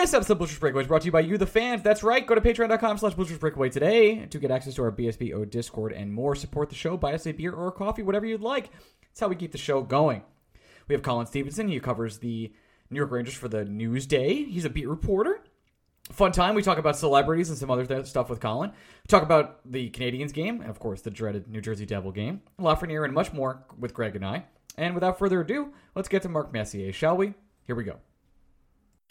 This episode of Blue Shirts Breakaway is brought to you by you, the fans. That's right. Go to patreon.com slash Blue Shirts Breakaway today to get access to our BSBO Discord and more. Support the show. Buy us a beer or a coffee, whatever you'd like. It's how we keep the show going. We have Colin Stephenson. He covers the New York Rangers for the Newsday. He's a beat reporter. Fun time. We talk about celebrities and some other th- stuff with Colin. We talk about the Canadiens game and, of course, the dreaded New Jersey Devil game, Lafreniere, and much more with Greg and I. And without further ado, let's get to Mark Messier, shall we? Here we go.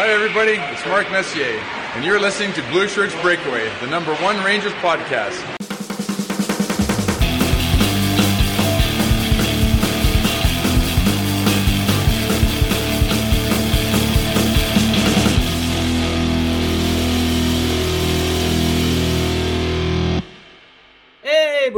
Hi, everybody. It's Mark Messier, and you're listening to Blue Shirts Breakaway, the number one Rangers podcast.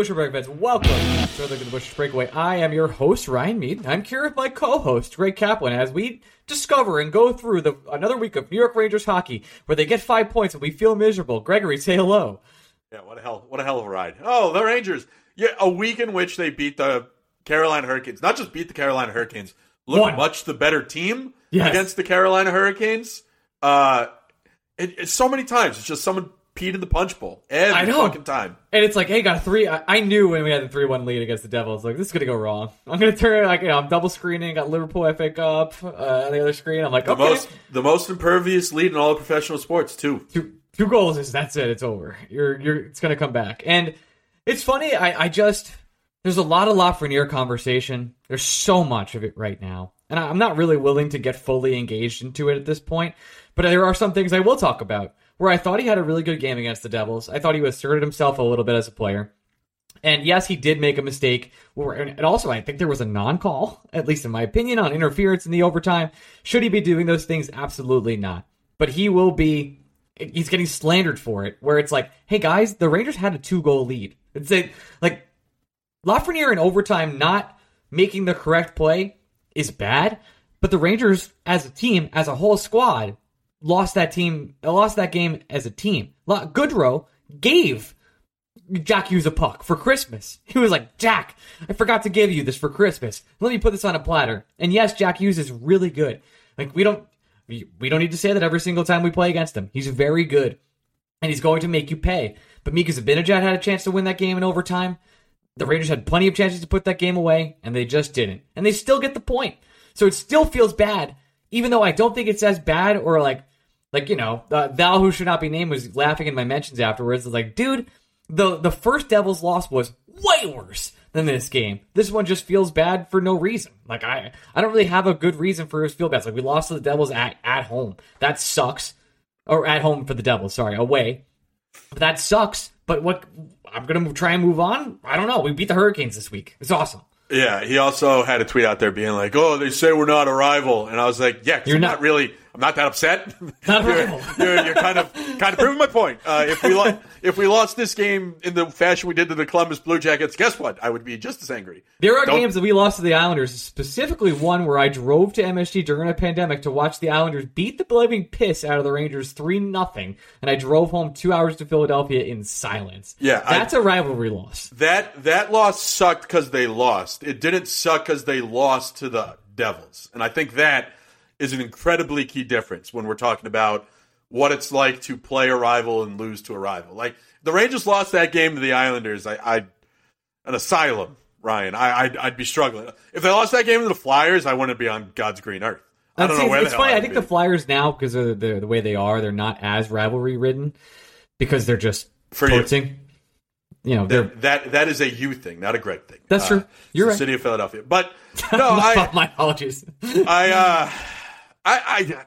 Busher Break fans, welcome to the Busher Breakaway. I am your host, Ryan Mead. I'm here with my co-host, Greg Kaplan, as we discover and go through the another week of New York Rangers hockey, where they get five points and we feel miserable. Gregory, say hello. Yeah, what a hell, what a hell of a ride. Oh, the Rangers. Yeah, a week in which they beat the Carolina Hurricanes. Not just beat the Carolina Hurricanes, look Won. much the better team Yes. against the Carolina Hurricanes. Uh, it, it's so many times. It's just someone peed in the punch bowl every I know. fucking time. And it's like, hey, got a three. I, I knew when we had the three-one lead against the Devils, like this is gonna go wrong. I'm gonna turn like you know, I'm double screening, got Liverpool FA Cup uh, on the other screen. I'm like, The okay, most, the most impervious lead in all of professional sports too. two two goals is that's it. It's over. You're you're it's gonna come back. And it's funny. I I just there's a lot of Lafreniere conversation. There's so much of it right now, and I, I'm not really willing to get fully engaged into it at this point. But there are some things I will talk about where I thought he had a really good game against the Devils. I thought he asserted himself a little bit as a player. And yes, he did make a mistake. And also, I think there was a non call, at least in my opinion, on interference in the overtime. Should he be doing those things? Absolutely not. But he will be, he's getting slandered for it, where it's like, hey guys, the Rangers had a two goal lead. It's a, like, Lafreniere in overtime not making the correct play is bad, but the Rangers as a team, as a whole squad, lost that team, lost that game as a team. Goodrow gave Jack Hughes a puck for Christmas. He was like, Jack, I forgot to give you this for Christmas. Let me put this on a platter. And yes, Jack Hughes is really good. Like we don't, we, we don't need to say that every single time we play against him. He's very good, and he's going to make you pay. But Mika Zibanejad had a chance to win that game in overtime. The Rangers had plenty of chances to put that game away, and they just didn't. And they still get the point. So it still feels bad, even though I don't think it's as bad or like, like you know, uh, Val, who should not be named, was laughing in my mentions afterwards. It's like, dude, the the first Devils loss was way worse than this game. This one just feels bad for no reason. Like I, I don't really have a good reason for it to feel bad. It's like we lost to the Devils at at home. That sucks. Or at home for the Devils. Sorry, away. That sucks. But what? I'm gonna try and move on. I don't know. We beat the Hurricanes this week. It's awesome. Yeah, he also had a tweet out there being like, "Oh, they say we're not a rival," and I was like, "Yeah, You're not- not really. I'm not that upset. Not a you're, you're, you're kind of kind of proving my point. Uh, if we lo- if we lost this game in the fashion we did to the Columbus Blue Jackets, guess what? I would be just as angry. There are Don't- games that we lost to the Islanders, specifically one where I drove to MSG during a pandemic to watch the Islanders beat the living piss out of the Rangers 3 nothing, and I drove home two hours to Philadelphia in silence. Yeah, That's a rivalry loss. That that loss sucked because they lost. It didn't suck because they lost to the Devils, and I think that is an incredibly key difference when we're talking about what it's like to play a rival and lose to a rival. Like the Rangers lost that game to the Islanders. I, I an asylum, Ryan. I, I'd, I'd be struggling if they lost that game to the Flyers. I wouldn't be on God's green earth. I don't It's- know where it's the hell funny. I think be. the Flyers now, because of the, the way they are, they're not as rivalry ridden because they're just For you. You know, they're. that that is a you thing, not a Greg thing. That's true. You're right. City of Philadelphia, but no, I. my apologies. I, uh, I,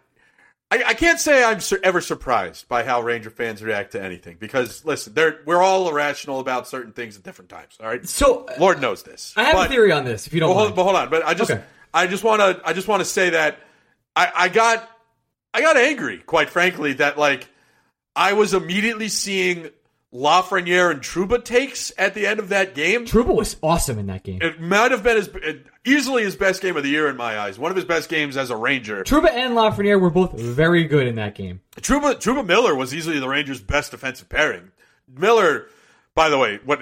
I, I, I can't say I'm ever surprised by how Ranger fans react to anything because listen, they're we're all irrational about certain things at different times. All right, So uh, Lord knows this. I have But- a theory on this. If you don't But mind. hold, but hold on, but I just, Okay. I just want to, I just want to say that I, I got, I got angry, quite frankly, that like I was immediately seeing Lafreniere and Trouba takes at the end of that game. Trouba was awesome in that game. It might have been his easily his best game of the year in my eyes. One of his best games as a Ranger. Trouba and Lafreniere were both very good in that game. Trouba Trouba Miller was easily the Rangers' best defensive pairing. Miller, by the way, what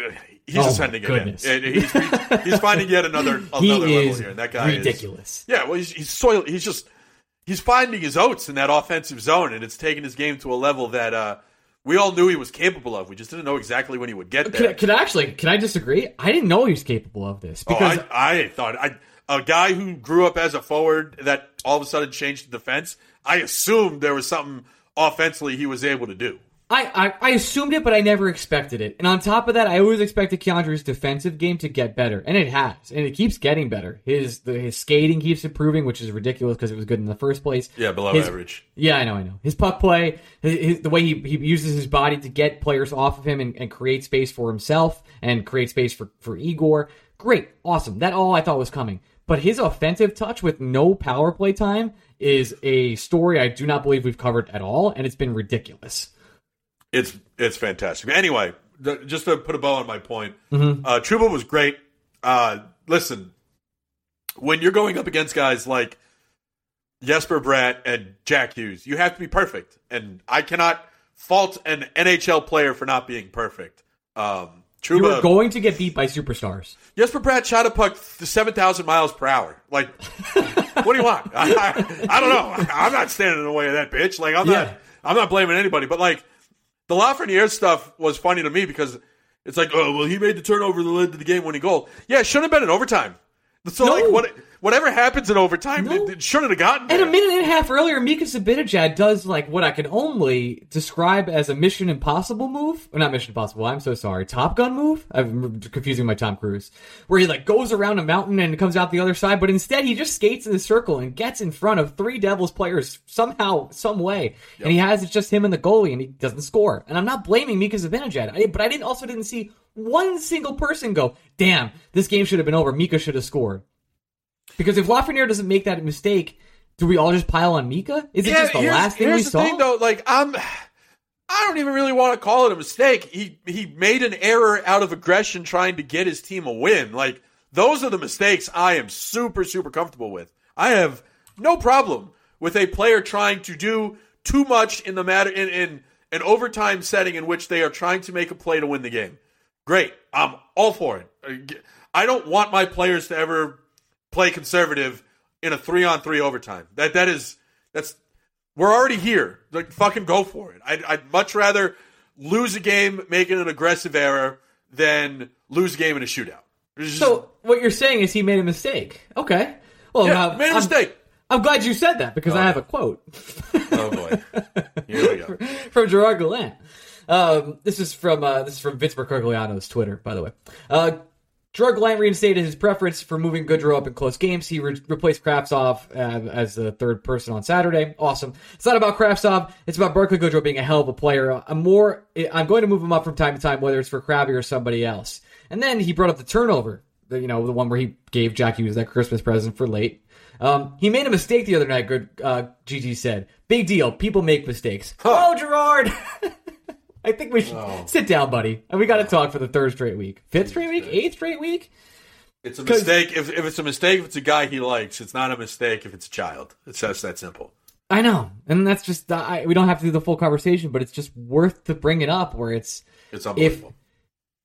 he's Oh, ascending again. goodness. He's, he's finding yet another another He level is here. And that guy is ridiculous. yeah, well, he's, he's soil. He's just he's finding his oats in that offensive zone, and it's taken his game to a level that uh, we all knew he was capable of. We just didn't know exactly when he would get there. Can, can I actually? Can I disagree? I didn't know he was capable of this oh, because oh, I, I thought I, a guy who grew up as a forward that all of a sudden changed to defense. I assumed there was something offensively he was able to do. I, I, I, assumed it, but I never expected it. And on top of that, I always expected K'Andre's defensive game to get better, and it has, and it keeps getting better. His the, his skating keeps improving, which is ridiculous because it was good in the first place. Yeah, below his, average. Yeah, I know, I know. His puck play, his, his, the way he, he uses his body to get players off of him and, and create space for himself and create space for for Igor. Great, awesome. That all I thought was coming. But his offensive touch with no power play time is a story I do not believe we've covered at all, and it's been ridiculous. It's it's fantastic. Anyway, just to put a bow on my point, mm-hmm. uh, Trouba was great. Uh, listen, when you're going up against guys like Jesper Bratt and Jack Hughes, you have to be perfect, and I cannot fault an NHL player for not being perfect. Um, Trouba, you were going to get beat by superstars. Jesper Bratt shot a puck to 7,000 miles per hour. Like, what do you want? I, I, I, don't know. I'm not standing in the way of that bitch. Like, I'm yeah. not. I'm not blaming anybody, but like the Lafreniere stuff was funny to me because it's like, oh well, he made the turnover that led to the game winning goal. Yeah, it shouldn't have been in overtime. So no. like what whatever happens in overtime, no. it, it shouldn't have gotten. There. And a minute and a half earlier, Mika Zibanejad does like what I can only describe as a Mission Impossible move. Or not Mission Impossible. I'm so sorry. Top Gun move. I'm confusing my Tom Cruise, where he like goes around a mountain and comes out the other side, but instead he just skates in a circle and gets in front of three Devils players somehow, some way, yep. and he has it's just him and the goalie, and he doesn't score. And I'm not blaming Mika Zibanejad, but I didn't also didn't see one single person go, damn, this game should have been over. Mika should have scored. Because if Lafreniere doesn't make that mistake, do we all just pile on Mika? Is yeah, it just the last thing we the saw? Thing, though, like I'm, I don't even really want to call it a mistake. He he made an error out of aggression, trying to get his team a win. Like those are the mistakes I am super super comfortable with. I have no problem with a player trying to do too much in the matter in, in an overtime setting in which they are trying to make a play to win the game. Great, I'm all for it. I don't want my players to ever play conservative in a three on three overtime. That that is that's we're already here. Like fucking go for it. I'd, I'd much rather lose a game making an aggressive error than lose a game in a shootout. Just, so what you're saying is he made a mistake. Okay. Well, yeah, now, made a I'm, mistake. I'm glad you said that because oh. I have a quote. oh boy. Here we go. from Gerard Gallant. Um, this is from uh, this is from Vince Mercogliano's Twitter, by the way. Uh, Gerard Gallant reinstated his preference for moving Goodrow up in close games. He re- replaced Kravtsov uh, as the third person on Saturday. Awesome. It's not about Kravtsov. It's about Barclay Goodrow being a hell of a player. I'm more. I'm going to move him up from time to time, whether it's for Krabby or somebody else. And then he brought up the turnover. The, you know, the one where he gave Jack Hughes that Christmas present for late. Um, he made a mistake the other night. Good, uh, GG said. Big deal. People make mistakes. Huh. Oh, Gerard. I think we should oh. sit down, buddy, and we got to talk for the third straight week, fifth straight week, eighth straight week. It's a mistake. If, if it's a mistake, if it's a guy he likes, it's not a mistake if it's a child. It's just that simple. I know, and that's just I, we don't have to do the full conversation, but it's just worth to bring it up. Where it's it's unbelievable.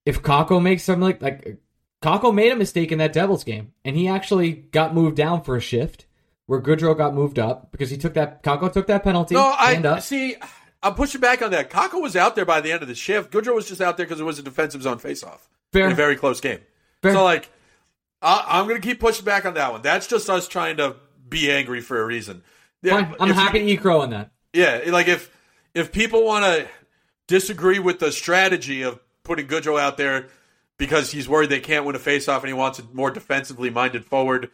If if Kakko makes something like like Kakko made a mistake in that Devils game, and he actually got moved down for a shift where Goodrow got moved up because he took that Kakko took that penalty. No, I up. see. I'm pushing back on that. Kakko was out there by the end of the shift. Goodrow was just out there because it was a defensive zone faceoff Fair. in a very close game. Fair. So, like, I, am going to keep pushing back on that one. That's just us trying to be angry for a reason. Yeah, Fine. I'm happy you, to eat crow on that. Yeah, like if if people want to disagree with the strategy of putting Goodrow out there because he's worried they can't win a faceoff and he wants a more defensively minded forward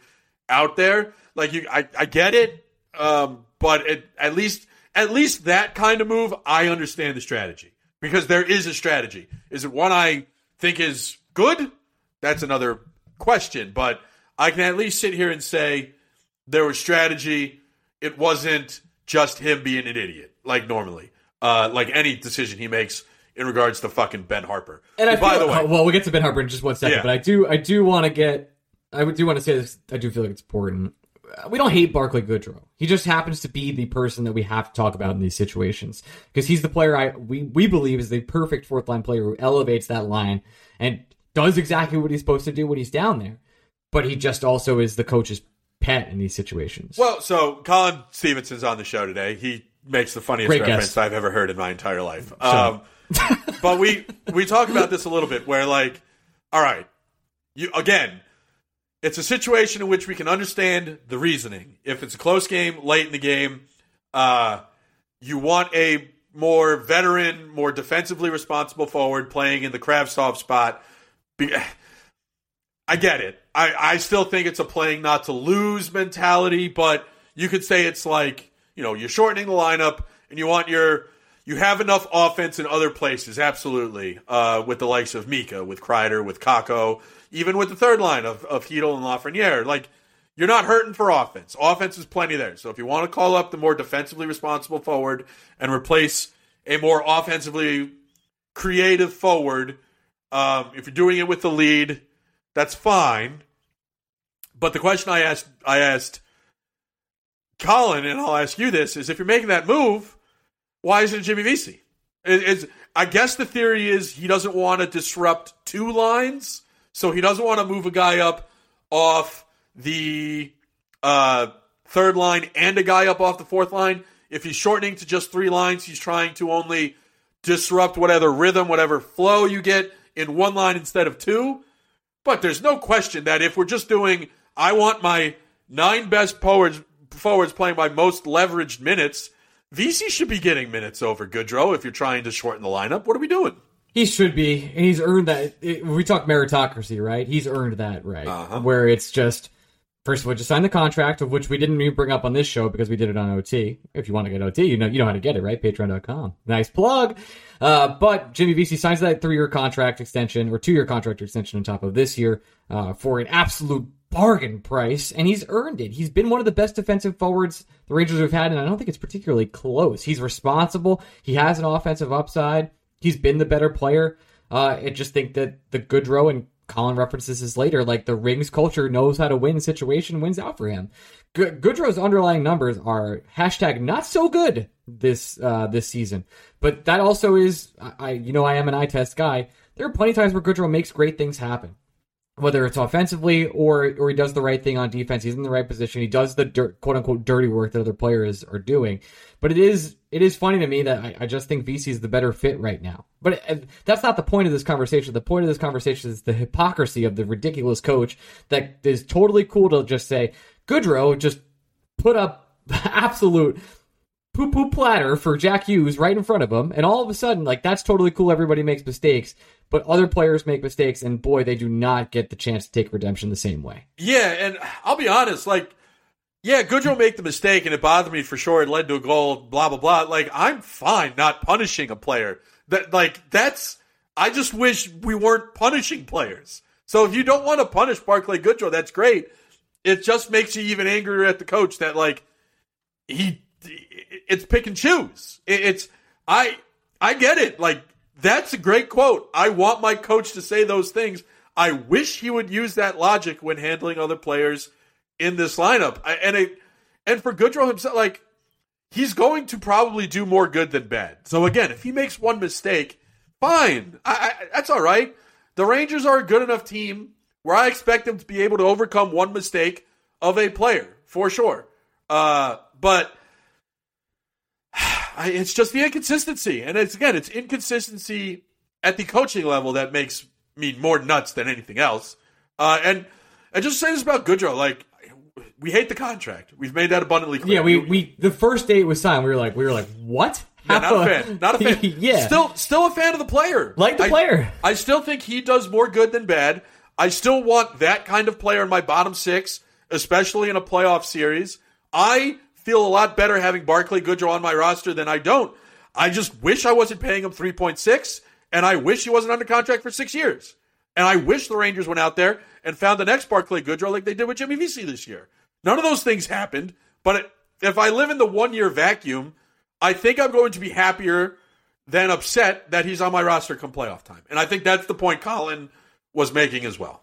out there, like you, I, I get it. Um, but it, at least at least that kind of move, I understand the strategy because there is a strategy. Is it one I think is good? That's another question, but I can at least sit here and say there was strategy. It wasn't just him being an idiot like normally, uh, like any decision he makes in regards to fucking Ben Harpur. And I by feel, the way, well, we'll get to Ben Harpur in just one second, yeah. but I do, I do want to get, I do want to say this. I do feel like it's important we don't hate Barclay Goodrow. He just happens to be the person that we have to talk about in these situations because he's the player I we we believe is the perfect fourth line player who elevates that line and does exactly what he's supposed to do when he's down there. But he just also is the coach's pet in these situations. Well, so Colin Stephenson's on the show today. He makes the funniest Great reference guest. I've ever heard in my entire life. Um, but we we talk about this a little bit, where like, all right, you again, it's a situation in which we can understand the reasoning. If it's a close game, late in the game, uh, you want a more veteran, more defensively responsible forward playing in the Kravtsov spot. I get it. I, I still think it's a playing not to lose mentality, but you could say it's like, you know, you're shortening the lineup and you want your you have enough offense in other places, absolutely. Uh, with the likes of Mika, with Kreider, with Kakko, even with the third line of, of Chytil and Lafreniere. Like you're not hurting for offense. Offense is plenty there. So if you want to call up the more defensively responsible forward and replace a more offensively creative forward, um, if you're doing it with the lead, that's fine. But the question I asked I asked Colin, and I'll ask you this, is if you're making that move, why isn't Jimmy Vesey? It, it's, I guess the theory is he doesn't want to disrupt two lines, so he doesn't want to move a guy up off the uh, third line and a guy up off the fourth line. If he's shortening to just three lines, he's trying to only disrupt whatever rhythm, whatever flow you get in one line instead of two. But there's no question that if we're just doing, I want my nine best forwards, forwards playing my most leveraged minutes, Vesey should be getting minutes over Goodrow if you're trying to shorten the lineup. What are we doing? He should be, and he's earned that. It, we talk meritocracy, right? He's earned that, right? Uh-huh. Where it's just, first of all, just sign the contract, of which we didn't even bring up on this show because we did it on OT. If you want to get OT, you know you know how to get it, right? Patreon.com. Nice plug. Uh, but Jimmy Vesey signs that three-year contract extension or two-year contract extension on top of this year uh, for an absolute bargain price, and he's earned it. He's been one of the best defensive forwards the Rangers have had, and I don't think it's particularly close. He's responsible. He has an offensive upside. He's been the better player. Uh, I just think that the Goodrow and Colin references this later, like the rings culture knows how to win situation, wins out for him. Goodrow's underlying numbers are hashtag not so good this uh, this season, but that also is I, I you know I am an eye test guy. There are plenty of times where Goodrow makes great things happen whether it's offensively or or he does the right thing on defense. He's in the right position. He does the dirt, quote unquote dirty work that other players are doing. But it is it is funny to me that I, I just think Vesey is the better fit right now. But it, that's not the point of this conversation. The point of this conversation is the hypocrisy of the ridiculous coach that is totally cool to just say Goodrow just put up the absolute poo poo platter for Jack Hughes right in front of him, and all of a sudden, like that's totally cool. Everybody makes mistakes, but other players make mistakes, and boy, they do not get the chance to take redemption the same way. Yeah, and I'll be honest, like, yeah, Goodrow make the mistake, and it bothered me for sure. It led to a goal, blah blah blah. Like, I'm fine not punishing a player. That like that's. I just wish we weren't punishing players. So if you don't want to punish Barclay Goodrow, that's great. It just makes you even angrier at the coach that like he it's pick and choose. It's I I get it. Like that's a great quote. I want my coach to say those things. I wish he would use that logic when handling other players in this lineup. I, and it and for Goodrow himself, like he's going to probably do more good than bad. So again, if he makes one mistake, fine. I, I, that's all right. The Rangers are a good enough team where I expect them to be able to overcome one mistake of a player for sure. Uh, but I, it's just the inconsistency, and it's again, it's inconsistency at the coaching level that makes me more nuts than anything else. Uh, and and just say this about Goodrow, like we hate the contract. We've made that abundantly clear. Yeah, we we the first day it was signed, we were like we were like what? Yeah, not a fan. Not a fan. yeah, Still, still a fan of the player. Like the I- player. I still think he does more good than bad. I still want that kind of player in my bottom six, especially in a playoff series. I feel a lot better having Barclay Goodrow on my roster than I don't. I just wish I wasn't paying him 3.6, and I wish he wasn't under contract for six years. And I wish the Rangers went out there and found the next Barclay Goodrow like they did with Jimmy Vesey this year. None of those things happened, but if I live in the one year vacuum, I think I'm going to be happier than upset that he's on my roster come playoff time. And I think that's the point Colin was making as well.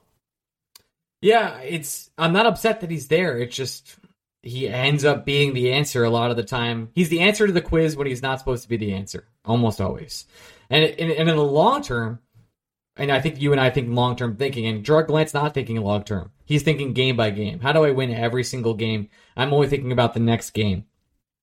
Yeah, it's I'm not upset that he's there. It's just he ends up being the answer a lot of the time. He's the answer to the quiz when he's not supposed to be the answer, almost always. And and, and in the long term, and I think you and I think long term thinking, and Gerard Gallant's not thinking long term. He's thinking game by game. How do I win every single game? I'm only thinking about the next game.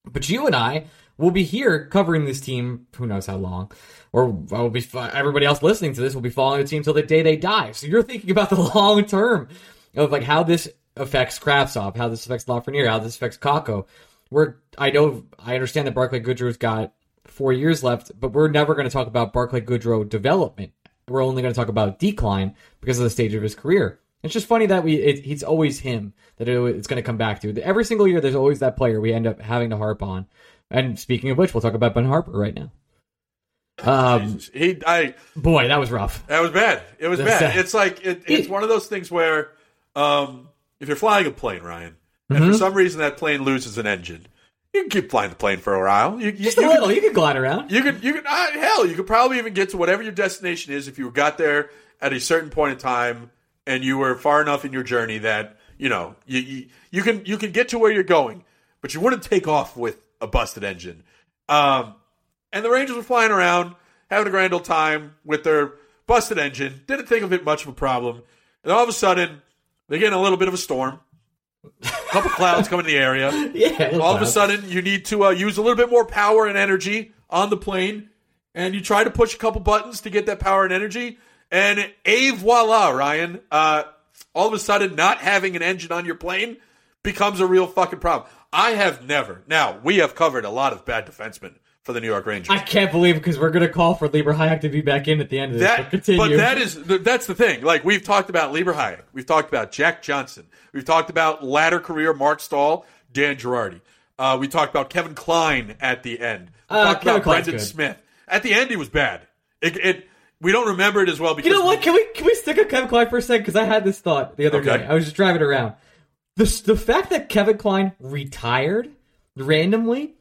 But you and I will be here covering this team. Who knows how long? Or I will be everybody else listening to this will be following the team till the day they die. So you're thinking about the long term of like how this affects Kravtsov, how this affects Lafreniere, how this affects Kakko. We're I know I understand that Barclay Goodrow's got four years left, but we're never going to talk about Barclay Goodrow development. We're only going to talk about decline because of the stage of his career. It's just funny that we it, it's always him that it, it's going to come back to. Every single year, there's always that player we end up having to harp on. And speaking of which, we'll talk about Ben Harpur right now. Um, he, I, boy, that was rough. That was bad. It was bad. It's like it, it's one of those things where, um, if you're flying a plane, Ryan, and mm-hmm. for some reason that plane loses an engine, you can keep flying the plane for a while. You, you, Just a you little. Can, you can glide around. You could. You could. Uh, hell, you could probably even get to whatever your destination is if you got there at a certain point in time and you were far enough in your journey that you know you, you, you can you can get to where you're going, but you wouldn't take off with a busted engine. Um, and the Rangers were flying around, having a grand old time with their busted engine. Didn't think of it much of a problem. And all of a sudden, they get in a little bit of a storm. A couple clouds come in the area. Yeah. All of a sudden, you need to uh, use a little bit more power and energy on the plane, and you try to push a couple buttons to get that power and energy, and a voila, Ryan. Uh, all of a sudden, not having an engine on your plane becomes a real fucking problem. I have never. Now we have covered a lot of bad defensemen for the New York Rangers. I can't believe because we're going to call for Libor Hajek to be back in at the end of this. That, but continue. But that is that's the thing. Like we've talked about Libor Hajek, we've talked about Jack Johnson, we've talked about latter career Marc Staal, Dan Girardi. Uh, we talked about Kevin Klein at the end. We uh, talked Kevin about Klein's Brendan good. Smith. At the end, he was bad. It, it, we don't remember it as well because you know what? Can we can we stick a Kevin Klein for a second? Because I had this thought the other okay. day. I was just driving around. The the fact that Kevin Klein retired randomly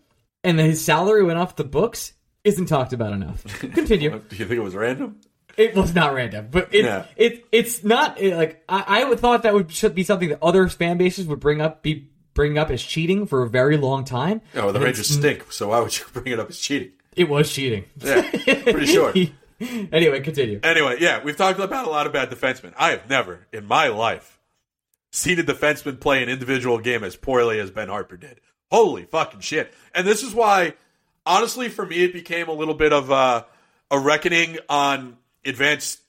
and his salary went off the books isn't talked about enough. Continue. Do you think it was random? It was not random, but it, yeah. it it's not it, like I, I would thought that would should be something that other fan bases would bring up be bring up as cheating for a very long time. Oh, the Rangers stink, so why would you bring it up as cheating? It was cheating. Yeah, pretty sure. anyway, continue. Anyway, yeah, we've talked about a lot of bad defensemen. I have never in my life seen a defenseman play an individual game as poorly as Ben Harpur did. Holy fucking shit! And this is why, honestly, for me, it became a little bit of a, a reckoning on advanced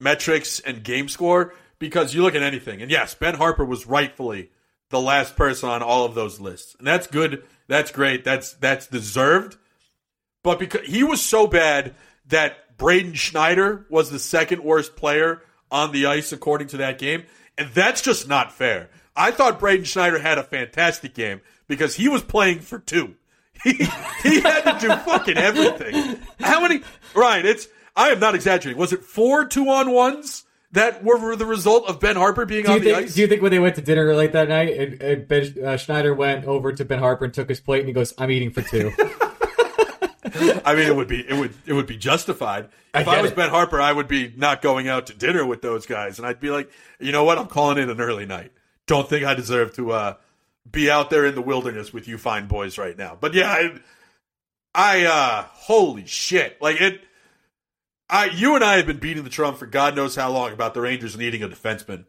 metrics and game score because you look at anything, and yes, Ben Harpur was rightfully the last person on all of those lists, and that's good. That's great. That's that's deserved. But because he was so bad that Braden Schneider was the second worst player on the ice according to that game, and that's just not fair. I thought Braden Schneider had a fantastic game because he was playing for two. He he had to do fucking everything. How many? Ryan, it's I am not exaggerating. Was it four two on ones? that were the result of Ben Harpur being do on the ice? Do you think when they went to dinner late that night, and, and Ben uh, Schneider went over to Ben Harpur and took his plate, and he goes, "I'm eating for two. I mean, it would be it would it would be justified. If I, I was it. Ben Harpur, I would be not going out to dinner with those guys, and I'd be like, you know what? I'm calling in an early night. Don't think I deserve to uh, be out there in the wilderness with you fine boys right now. But yeah, I, I uh, holy shit, like it. I you and I have been beating the drum for God knows how long about the Rangers needing a defenseman.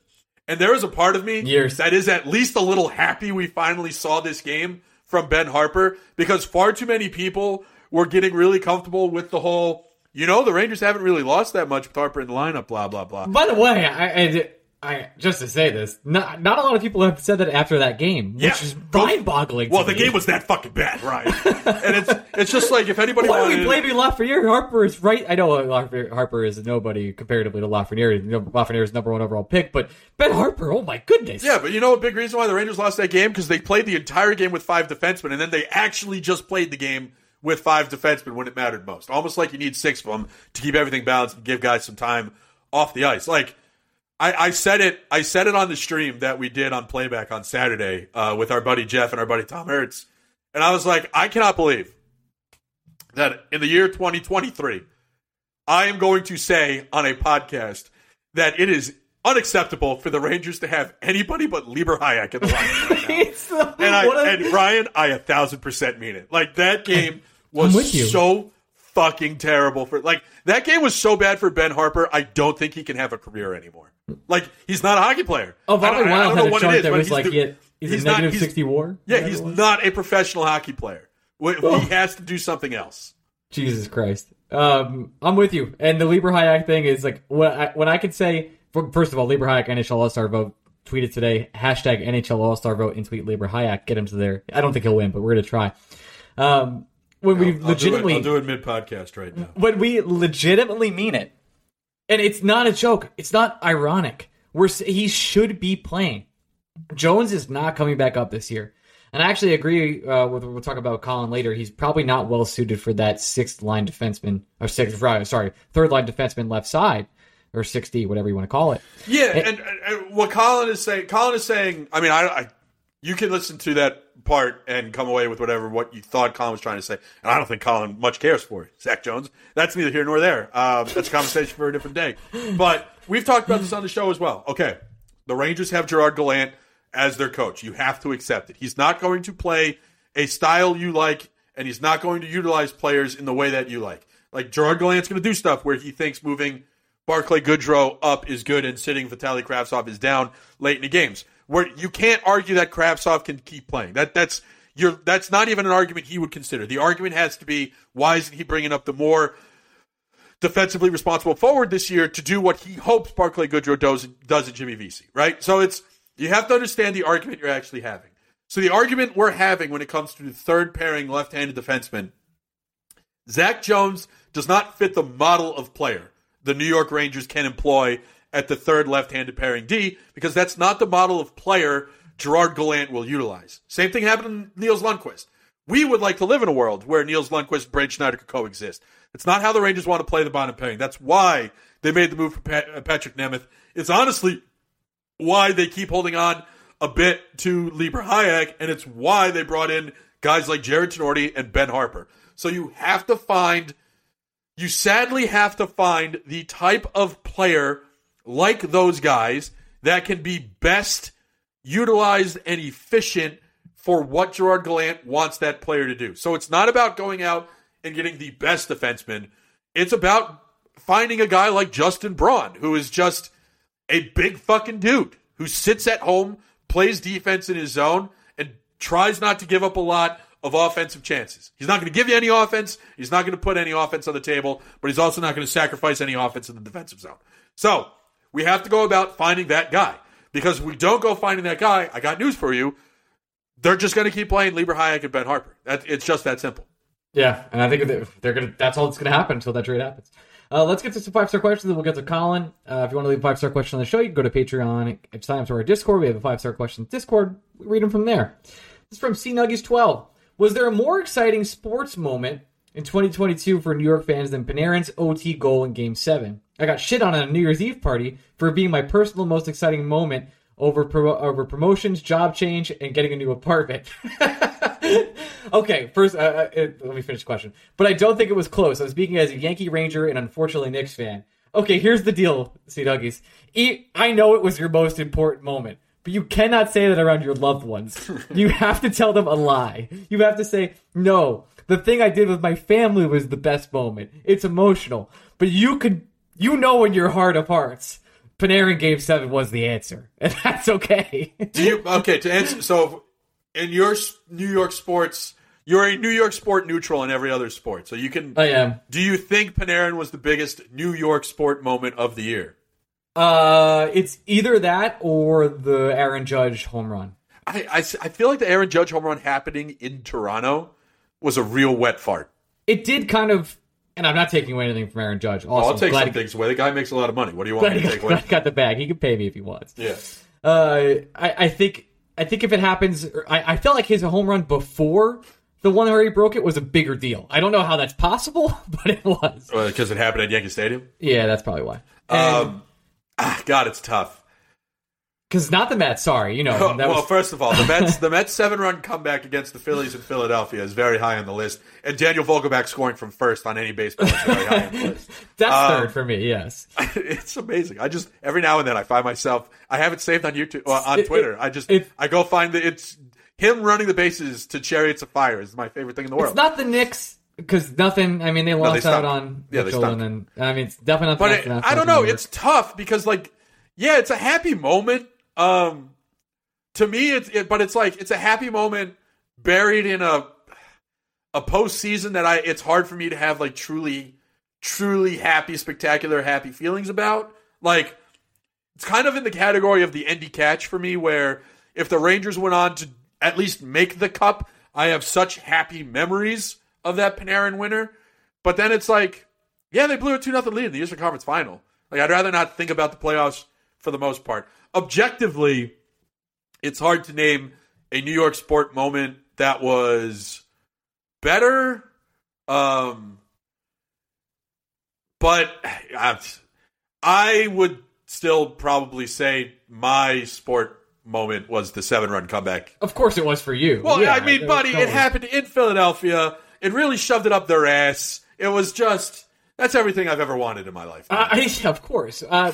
And there is a part of me Years. that is at least a little happy we finally saw this game from Ben Harpur because far too many people were getting really comfortable with the whole, you know, the Rangers haven't really lost that much with Harpur in the lineup, blah, blah, blah. By the way, I, I, I just to say this, not, not a lot of people have said that after that game, which yeah. is mind-boggling. Well, the me. game was that fucking bad, right? and it's it's just like if anybody why wanted, are we blaming Lafreniere? Harpur is right. I know Harpur is nobody comparatively to Lafreniere. Lafreniere is number one overall pick, but Ben Harpur, oh my goodness. Yeah, but you know a big reason why the Rangers lost that game because they played the entire game with five defensemen, and then they actually just played the game with five defensemen when it mattered most. Almost like you need six of them to keep everything balanced and give guys some time off the ice. Like I, I said it, I said it on the stream that we did on playback on Saturday uh, with our buddy Jeff and our buddy Tom Hertz, and I was like, I cannot believe that in the year 2023, I am going to say on a podcast that it is unacceptable for the Rangers to have anybody but Libor Hajek in the lineup right and I and Ryan, I a thousand percent mean it. Like that game was so fucking terrible for like that game was so bad for Ben Harpur. I don't think he can have a career anymore. Like he's not a hockey player. Oh, I Bobby don't- I Wild had know a what it chart is, that but was he's like do- he he's, not- negative he's- 60 war. Yeah, he's not a professional hockey player. Wh- Oh. He has to do something else. Jesus Christ. Um, I'm with you. And the Libor Hajek thing is like when I, when I could say, first of all, Libor Hajek NHL All Star vote tweeted today hashtag NHL All Star vote and tweet Libor Hajek get him to there. I don't think he'll win, but we're gonna try. Um, when we legitimately I'll do it, mid podcast right now. when we legitimately mean it, and it's not a joke. It's not ironic. We're he should be playing. Jones is not coming back up this year, and I actually agree uh, with. What we'll talk about Colin later. He's probably not well suited for that sixth line defenseman or sixth. right, Sorry, third line defenseman left side or sixty, whatever you want to call it. Yeah, and, and, and what Colin is saying, Colin is saying. I mean, I, I, you can listen to that part and come away with whatever what you thought Colin was trying to say. And I don't think Colin much cares for it. Zach Jones. That's neither here nor there. Um, that's a conversation for a different day. But we've talked about this on the show as well. Okay, the Rangers have Gerard Gallant as their coach. You have to accept it. He's not going to play a style you like, and he's not going to utilize players in the way that you like. Like Gerard Gallant's going to do stuff where he thinks moving Barclay Goodrow up is good and sitting Vitaly Kravtsov is down late in the games. Where you can't argue that Kravtsov can keep playing. That that's you're that's not even an argument he would consider. The argument has to be why isn't he bringing up the more defensively responsible forward this year to do what he hopes Barclay Goodrow does does in Jimmy Vesey, right? So it's you have to understand the argument you're actually having. So the argument we're having when it comes to the third pairing left-handed defenseman, Zach Jones does not fit the model of player the New York Rangers can employ at the third left-handed pairing D because that's not the model of player Gerard Gallant will utilize. Same thing happened to Nils Lundkvist. We would like to live in a world where Nils Lundkvist Brad Schneider could coexist. It's not how the Rangers want to play the bottom pairing. That's why they made the move for uh, Patrik Nemeth. It's honestly why they keep holding on a bit to Libor Hajek, and it's why they brought in guys like Jarred Tinordi and Ben Harpur. So you have to find, you sadly have to find the type of player like those guys that can be best utilized and efficient for what Gerard Gallant wants that player to do. So it's not about going out and getting the best defenseman. It's about finding a guy like Justin Braun, who is just a big fucking dude who sits at home, plays defense in his zone, and tries not to give up a lot of offensive chances. He's not going to give you any offense. He's not going to put any offense on the table, but he's also not going to sacrifice any offense in the defensive zone. So we have to go about finding that guy. Because if we don't go finding that guy, I got news for you. They're just going to keep playing Libor Hajek and Ben Harpur. That, it's just that simple. Yeah, and I think they're, they're gonna. That's all that's gonna happen until that trade happens. Uh, let's get to some five star questions, and we'll get to Colin. Uh, if you want to leave a five star question on the show, you can go to Patreon. Sign up to our Discord, we have a five star question Discord. We read them from there. This is from C Nuggies twelve. Was there a more exciting sports moment in 2022 for New York fans than Panarin's OT goal in Game Seven? I got shit on at a New Year's Eve party for being my personal most exciting moment over pro- over promotions, job change, and getting a new apartment. okay, first, uh, uh, let me finish the question. But I don't think it was close. I was speaking as a Yankee Ranger and unfortunately Knicks fan. Okay, here's the deal, C. Duggies. E- I know it was your most important moment, but you cannot say that around your loved ones. you have to tell them a lie. You have to say, no, the thing I did with my family was the best moment. It's emotional. But you could, you know in your heart of hearts, Panarin Game 7 was the answer. And that's okay. Do you okay to answer? So, in your New York sports, you're a New York sport neutral in every other sport. So you can. I am. do you think Panarin was the biggest New York sport moment of the year? Uh, it's either that or the Aaron Judge home run. I I feel like the Aaron Judge home run happening in Toronto was a real wet fart. It did kind of, and I'm not taking away anything from Aaron Judge. Also, I'll take glad some he, things away. The guy makes a lot of money. What do you want glad me to got, take away? he got the bag. He can pay me if he wants. Yeah. Uh, I, I think I think if it happens, I, I felt like his home run before the one where he broke it was a bigger deal. I don't know how that's possible, but it was. Because it happened at Yankee Stadium. Yeah, that's probably why. Um, ah, God, it's tough. Because not the Mets. Sorry, you know Well, was first of all, the Mets the Mets seven run comeback against the Phillies in Philadelphia is very high on the list, and Daniel Vogelbach scoring from first on any baseball is very high on the list. that's um, third for me. Yes. it's amazing. I just every now and then I find myself I have it saved on YouTube uh, on It- Twitter. it- I just it- I go find the it's him running the bases to Chariots of Fire is my favorite thing in the world. It's not the Knicks. because nothing. I mean, they lost stunk. out on Yeah, they Mitchell, stunk. and then I mean, it's definitely not. But I don't know. It's tough because, like, yeah, it's a happy moment. Um, to me, it's it, but it's like it's a happy moment buried in a a postseason that I. It's hard for me to have like truly, truly happy, spectacular, happy feelings about. Like, it's kind of in the category of the Endy catch for me, where if the Rangers went on to at least make the cup, I have such happy memories of that Panarin winner. But then it's like, yeah, they blew a 2 0 lead in the Eastern Conference final. Like, I'd rather not think about the playoffs for the most part. Objectively, it's hard to name a New York sport moment that was better. Um, but I, I would still probably say my sport moment was the seven run comeback Of course, it was for you. well, Yeah, I mean, buddy, it happened in Philadelphia. It really shoved it up their ass. It was just that's everything I've ever wanted in my life. Uh, I, of course. Uh,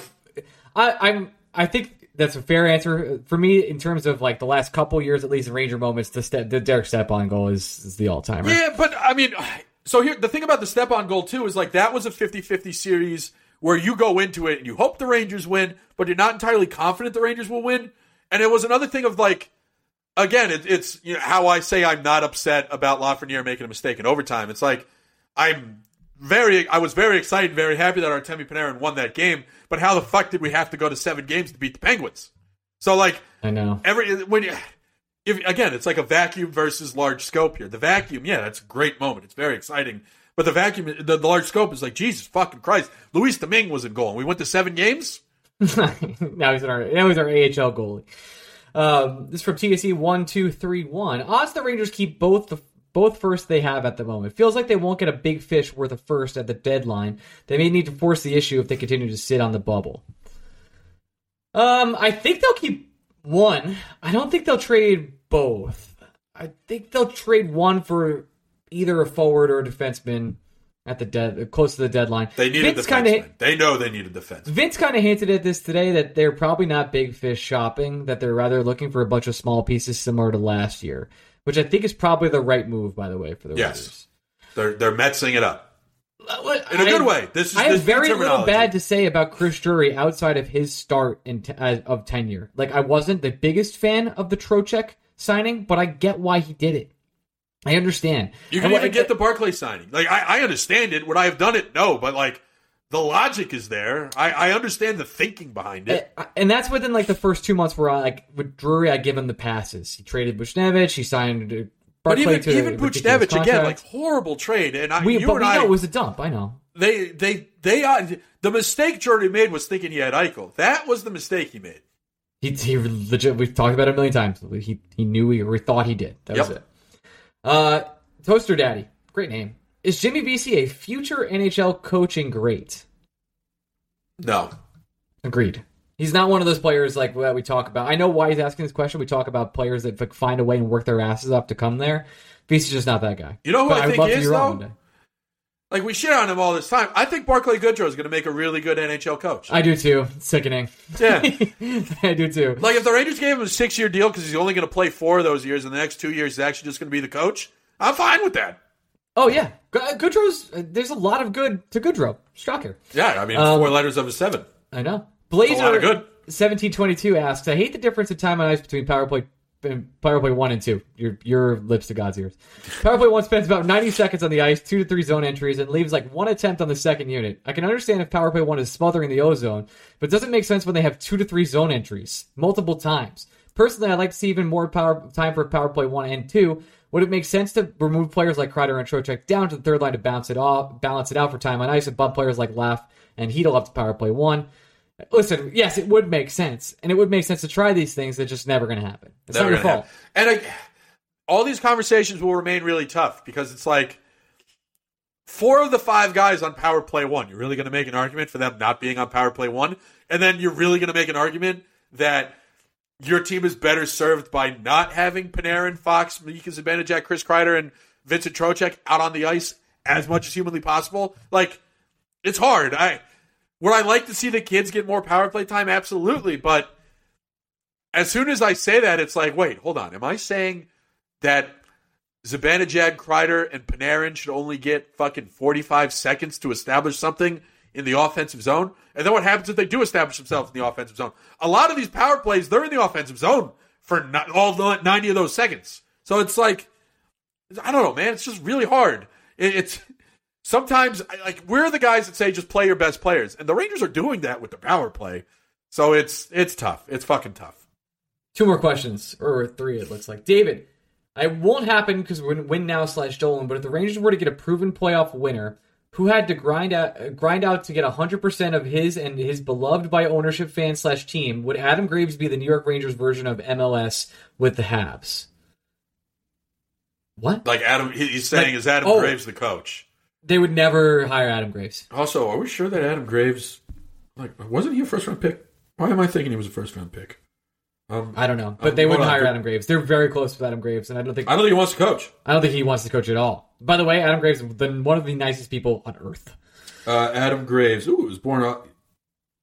I, I'm. I think that's a fair answer for me in terms of like the last couple years, at least. Ranger moments. The step, the Derek Stepan goal is, is the all timer. yeah, but I mean, so here the thing about the Stepan goal too is like that was a 50-50 series where you go into it and you hope the Rangers win, but you're not entirely confident the Rangers will win. And it was another thing of like again, it, it's you know, how I say I'm not upset about Lafreniere making a mistake in overtime. It's like I'm very, I was very excited, very happy that Artemi Panarin won that game. But how the fuck did we have to go to seven games to beat the Penguins? So like I know. every when you, if again, it's like a vacuum versus large scope here. The vacuum, yeah, that's a great moment. It's very exciting. But the vacuum, the, the large scope is like Jesus fucking Christ. Louis Domingue was in goal. and We went to seven games. now he's our now he's our AHL goalie. Um, this is from TSC one two three one. Odds the Rangers keep both the both first they have at the moment. Feels like they won't get a big fish worth a first at the deadline. They may need to force the issue if they continue to sit on the bubble. Um, I think they'll keep one. I don't think they'll trade both. I think they'll trade one for either a forward or a defenseman at the dead close to the deadline. They needed Vince defensemen. kinda- They know they needed defense. Vince kind of hinted at this today that they're probably not big fish shopping, that they're rather looking for a bunch of small pieces similar to last year, which I think is probably the right move, by the way, for the Yes. They're they're Metsing it up in a good way. This is I have very little bad to say about Chris Drury outside of his start in t- uh, of tenure. Like I wasn't the biggest fan of the Trocheck signing, but I get why he did it. I understand. You And can what- even get the Barclay signing. Like I, I understand it. Would I have done it? No, but like the logic is there. I, I understand the thinking behind it. Uh, and that's within like the first two months where I like with Drury, I give him the passes. He traded Buchnevich, he signed uh, but even to even Buchnevich again, like horrible trade. And I, we, you and I, know it was a dump. I know. they they they are the mistake Jordy made was thinking he had Eichel. That was the mistake he made. He, he legit. We've talked about it a million times. He he knew he or thought he did. That was it. Uh, Toaster Daddy, great name. Is Jimmy Vesey a future NHL coaching great? No, Agreed. He's not one of those players like that we talk about. I know why he's asking this question. We talk about players that find a way and work their asses off to come there. Vesey's just not that guy. You know who But I would think love he to be is, though? like we shit on him all this time. I think Barclay Goodrow is going to make a really good NHL coach. I do too. Sickening. Yeah. I do too. Like if the Rangers gave him a six year deal because he's only going to play four of those years, and the next two years he's actually just going to be the coach, I'm fine with that. Oh yeah, Goodrow's. Uh, there's a lot of good to Goodrow. Shocker. Yeah, I mean Um, four letters of a seven. I know. Blazer good. seventeen twenty two asks, I hate the difference in time on ice between power play power play one and two. Your your lips to God's ears. Power play one spends about ninety seconds on the ice, two to three zone entries, and leaves like one attempt on the second unit. I can understand if power play one is smothering the ozone, but it doesn't make sense when they have two to three zone entries multiple times. Personally, I'd like to see even more power time for power play one and two. Would it make sense to remove players like Kreider and Trocheck down to the third line to bounce it off, balance it out for time on ice, and bump players like Laugh and Chytil up to power play one? Listen, yes, it would make sense, and it would make sense to try these things. They're just never going to happen. It's Never not your fault. happen. And I, all these conversations will remain really tough because it's like four of the five guys on power play one. You're really going to make an argument for them not being on power play one, and then you're really going to make an argument that your team is better served by not having Panarin, Fox, Mika Zibanejad, Chris Kreider, and Vincent Trocheck out on the ice as much as humanly possible. Like, it's hard. I would I like to see the kids get more power play time? Absolutely, but as soon as I say that, it's like, wait, hold on. Am I saying that Zibanejad, Kreider, and Panarin should only get fucking 45 seconds to establish something in the offensive zone. And then what happens if they do establish themselves in the offensive zone? A lot of these power plays, they're in the offensive zone for not, all the 90 of those seconds. So it's like, I don't know, man. It's just really hard. It, it's sometimes like we're the guys that say just play your best players, and the Rangers are doing that with the power play. So it's it's tough. It's fucking tough. Two more questions, or three, it looks like. David, it won't happen because we're in win now slash stolen. But if the Rangers were to get a proven playoff winner who had to grind out grind out to get 100% of his and his beloved by ownership fan slash team, would Adam Graves be the New York Rangers version of MLS with the Habs? What? Like Adam, he's saying, Like, is Adam oh. Graves the coach? They would never hire Adam Graves. Also, are we sure that Adam Graves, like, wasn't he a first round pick? Why am I thinking he was a first round pick? Um, I don't know, but Uh, they wouldn't hire Adam Graves. They're very close with Adam Graves, and I don't think I don't think he wants to coach. I don't think he wants to coach at all. By the way, Adam Graves is the, one of the nicest people on earth. Uh, Adam Graves, ooh, was born on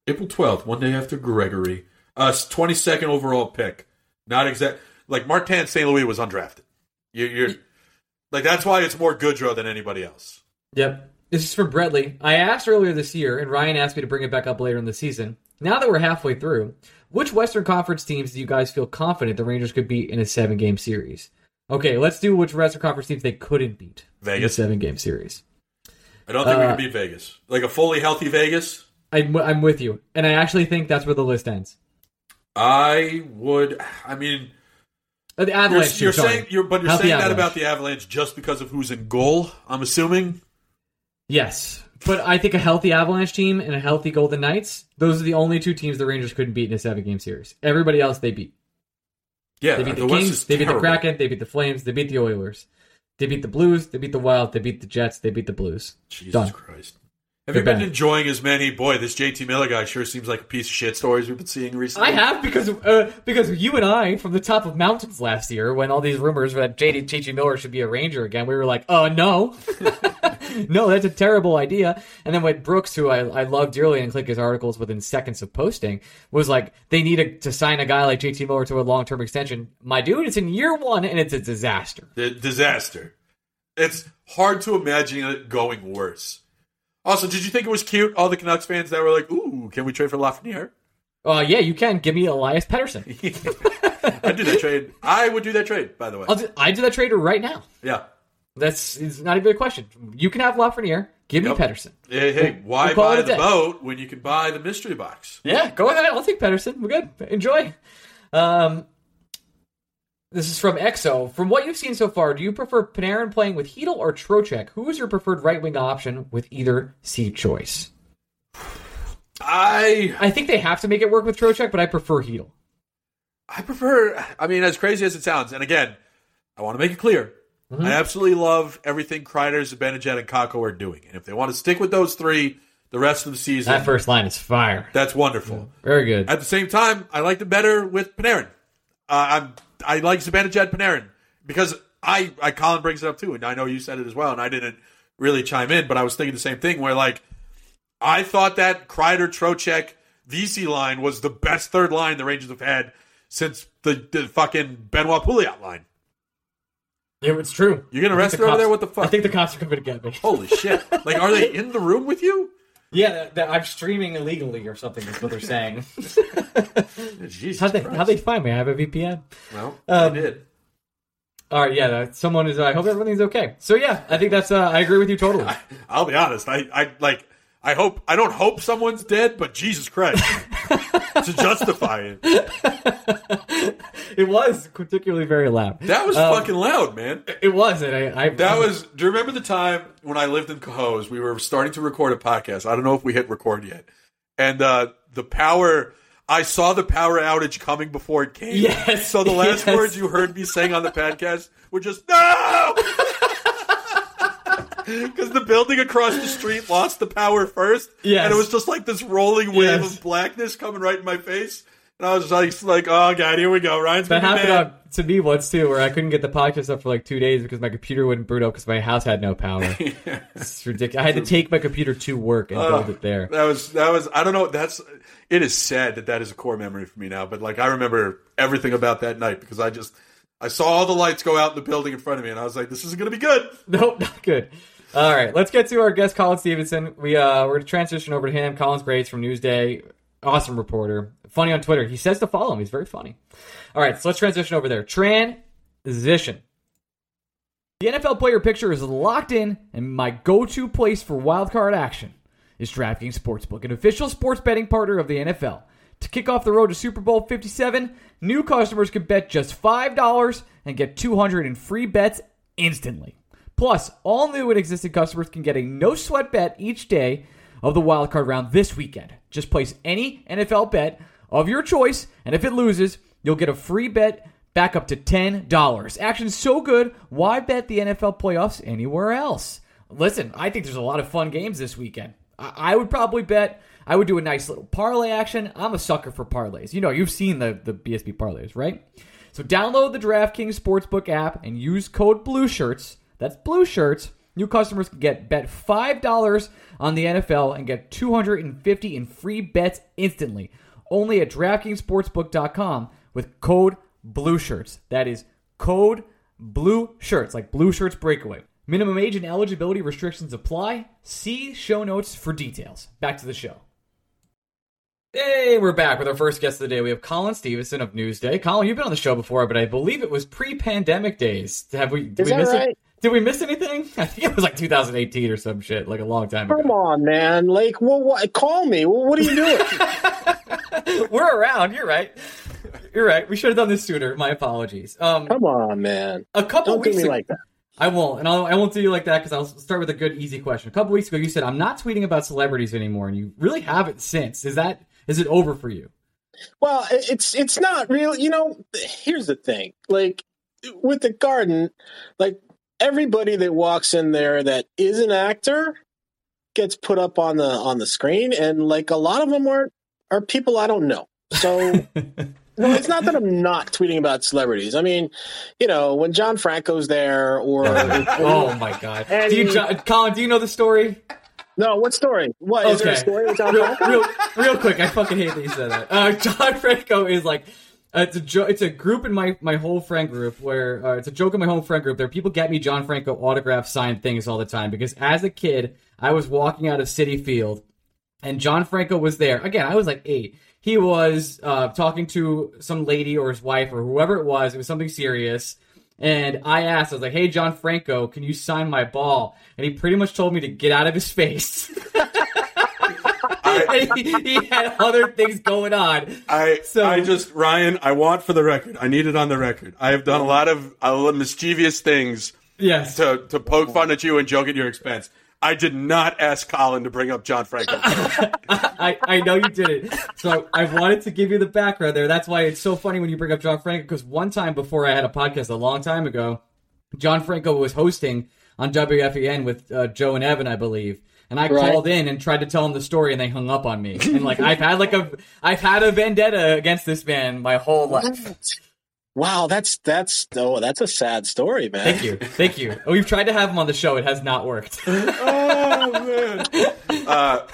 April twelfth, one day after Gregory. Uh, twenty second overall pick. Not exact. Like Martin St. Louis was undrafted. You, you're like that's why it's more Goodrow than anybody else. Yep. This is from Bradley. I asked earlier this year, and Ryan asked me to bring it back up later in the season. Now that we're halfway through, which Western Conference teams do you guys feel confident the Rangers could beat in a seven game series? Okay, let's do which Western Conference teams they couldn't beat in a Vegas. seven game series. I don't think we Uh, can beat Vegas. Like a fully healthy Vegas. I'm, I'm with you, and I actually think that's where the list ends. I would. I mean, Uh, The you're, Avalanche. you're saying, you're, but you're Healthy saying that Avalanche. about the Avalanche just because of who's in goal. I'm assuming. Yes. But I think a healthy Avalanche team and a healthy Golden Knights, those are the only two teams the Rangers couldn't beat in a seven game series. Everybody else they beat. Yeah, They beat the, West Kings, they beat the. Kraken, they beat the Flames, they beat the Oilers. They beat the Blues, they beat the Wild, they beat the Jets, they beat the Blues. Jesus Done. Christ. Have you been bad. enjoying as many? Boy, this JT Miller guy sure seems like a piece of shit stories we've been seeing recently. I have because uh, because you and I from the top of mountains last year when all these rumors that JD JT Miller should be a Ranger again, we were like, oh no, no, that's a terrible idea. And then when Brooks, who I, I love dearly and click his articles within seconds of posting, was like, they need a, to sign a guy like JT Miller to a long term extension. My dude, it's in year one and it's a disaster. The disaster. It's hard to imagine it going worse. Also, did you think it was cute? All the Canucks fans that were like, "Ooh, can we trade for Lafreniere?" Uh, yeah, you can give me Elias Pettersson. I'd do that trade. I would do that trade. By the way, I'll do, I do that trade right now. yeah. That's it's not even a question. You can have Lafreniere. Give Yep. me Pettersson. Hey, hey, why we'll buy the boat when you can buy the mystery box? Yeah, go ahead. I'll take Pettersson. We're good. Enjoy. Um, this is from EXO. From what you've seen so far, do you prefer Panarin playing with Hedel or Trocheck? Who is your preferred right wing option with either seed choice? I I think they have to make it work with Trocheck, but I prefer Hedel. I prefer. I mean, as crazy as it sounds, and again, I want to make it clear. Mm-hmm. I absolutely love everything Kreider, Zibanejad, and Kakko are doing, and if they want to stick with those three the rest of the season, That first line is fire. that's wonderful. Very good. At the same time, I like them better with Panarin. Uh, I'm I like Zibanejad Panarin because I I Colin brings it up too, and I know you said it as well, and I didn't really chime in, but I was thinking the same thing. Where like I thought that Kreider, Trocheck, Vesey line was the best third line the Rangers have had since the, the fucking Benoit Pouliot line. Yeah, it's true. You're gonna I think rest the her over there? What the fuck? I think the cops are coming to get me. Holy shit! Like, are they in the room with you? Yeah, that, that I'm streaming illegally or something. Is what they're saying. Jesus how they Christ. how they find me? I have a VPN. Well, Um, they did. All right, yeah. that- Someone is. I hope everything's okay. So yeah, I think that's. Uh, I agree with you totally. I'll be honest. I, I like. I hope. I don't hope someone's dead, but Jesus Christ, to justify it, it was particularly very loud. that was Um, fucking loud, man. It was, and I. I That was. Do you remember the time when I lived in Cohoes? We were starting to record a podcast. I don't know if we hit record yet, and uh, the power. I saw the power outage coming before it came. Yes, So the last yes. words you heard me saying on the podcast were just no. Because the building across the street lost the power first, Yes. and it was just like this rolling wave Yes. of blackness coming right in my face, and I was like, like, "Oh God, here we go." Ryan's That happened uh, to me once too, where I couldn't get the podcast up for like two days because my computer wouldn't boot up because my house had no power. It's ridiculous. I had to take my computer to work and build it there. That was that was I don't know. That's it is sad that that is a core memory for me now. But like I remember everything about that night because I just I saw all the lights go out in the building in front of me, and I was like, "This isn't going to be good." Nope, not good. All right, let's get to our guest, Colin Stephenson. We uh, we're gonna transition over to him. Colin's great from Newsday, awesome reporter, funny on Twitter. He says to follow him. He's very funny. All right, so let's transition over there. Transition. The NFL player picture is locked in, and my go-to place for wildcard action is DraftKings Sportsbook, an official sports betting partner of the NFL. To kick off the road to Super Bowl 57, new customers can bet just $5 and get 200 in free bets instantly. Plus, all new and existing customers can get a no sweat bet each day of the wildcard round this weekend. Just place any NFL bet of your choice, and if it loses, you'll get a free bet back up to $10. Action's so good, why bet the NFL playoffs anywhere else? Listen, I think there's a lot of fun games this weekend. I, I would probably bet. I would do a nice little parlay action. I'm a sucker for parlays. You know, you've seen the, the BSB parlays, right? So download the DraftKings Sportsbook app and use code BLUESHIRTS. That's blue shirts. New customers can get bet $5 on the NFL and get 250 in free bets instantly. Only at DraftKingsSportsbook.com with code BLUESHIRTS. That is code blue shirts, like blue shirts breakaway. Minimum age and eligibility restrictions apply. See show notes for details. Back to the show. Hey, we're back with our first guest of the day. We have Colin Stephenson of Newsday. Colin, you've been on the show before, but I believe it was pre-pandemic days. Have we? Did Is we that miss right? it? Did we miss anything? I think it was like 2018 or some shit, like a long time Come ago. Come on, man. Like, well, what, call me. Well, what are you doing? We're around. You're right. You're right. We should have done this sooner. My apologies. Um, Come on, man. a couple Don't do weeks me ago, like that. I won't, and I'll, I won't do you like that because I'll start with a good, easy question. A couple weeks ago, you said I'm not tweeting about celebrities anymore, and you really haven't since. Is that is it over for you? Well, it's it's not real. You know, here's the thing. Like with the garden, like everybody that walks in there that is an actor gets put up on the on the screen, and like a lot of them are are people I don't know. So. No, it's not that I'm not tweeting about celebrities. I mean, you know, when John Franco's there, or oh my god! Do you, John, Colin? Do you know the story? no, what story? What is there a story with John real, real, real quick. I fucking hate that you said that. Uh, John Franco is like. Uh, it's a it's a group in my, my whole friend group where uh, it's a joke in my whole friend group. There, people get me John Franco autograph signed things all the time because as a kid, I was walking out of Citi Field, and John Franco was there. Again, I was like eight. He was uh, talking to some lady or his wife or whoever it was. It was something serious. And I asked, I was like, "Hey, John Franco, can you sign my ball?" And he pretty much told me to get out of his face. And he, he had other things going on. I So- I just Ryan, I want for the record. I need it on the record. I have done a lot of a lot of mischievous things Yes. to to poke fun at you and joke at your expense. I did not ask Colin to bring up John Franco. I, I know you did it. So I, I wanted to give you the background there. That's why it's so funny when you bring up John Franco, because one time before I had a podcast a long time ago, John Franco was hosting on WFAN with uh, Joe and Evan, I believe. And I Right. called in and tried to tell him the story, and they hung up on me. And like I've had like a I've had a vendetta against this man my whole life. Wow, that's that's oh, that's a sad story, man. Thank you, thank you. We've tried to have him on the show; it has not worked. oh man. Uh,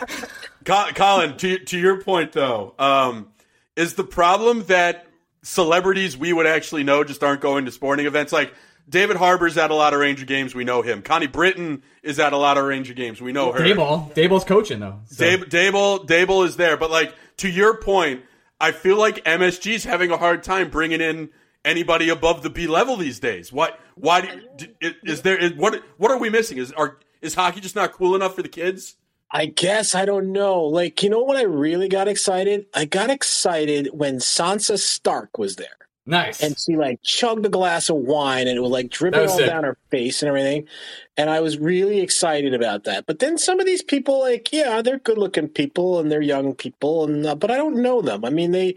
Colin, to to your point though, um, is the problem that celebrities we would actually know just aren't going to sporting events? Like David Harbour's at a lot of Ranger games, we know him. Connie Britton is at a lot of Ranger games, we know her. Dayball, Dayball's coaching though. So. Dab- Dable, Dable is there, but like to your point, I feel like MSG's having a hard time bringing in anybody above the B level these days. What? Why? Do, is there? Is, what? What are we missing? Is are is hockey just not cool enough for the kids? I guess I don't know. Like, you know what I really got excited? I got excited when Sansa Stark was there. Nice. And she like chugged a glass of wine and it was like dripping was all sick. down her face and everything. And I was really excited about that. But then some of these people, like, yeah, they're good looking people and they're young people, and uh, but I don't know them. I mean, they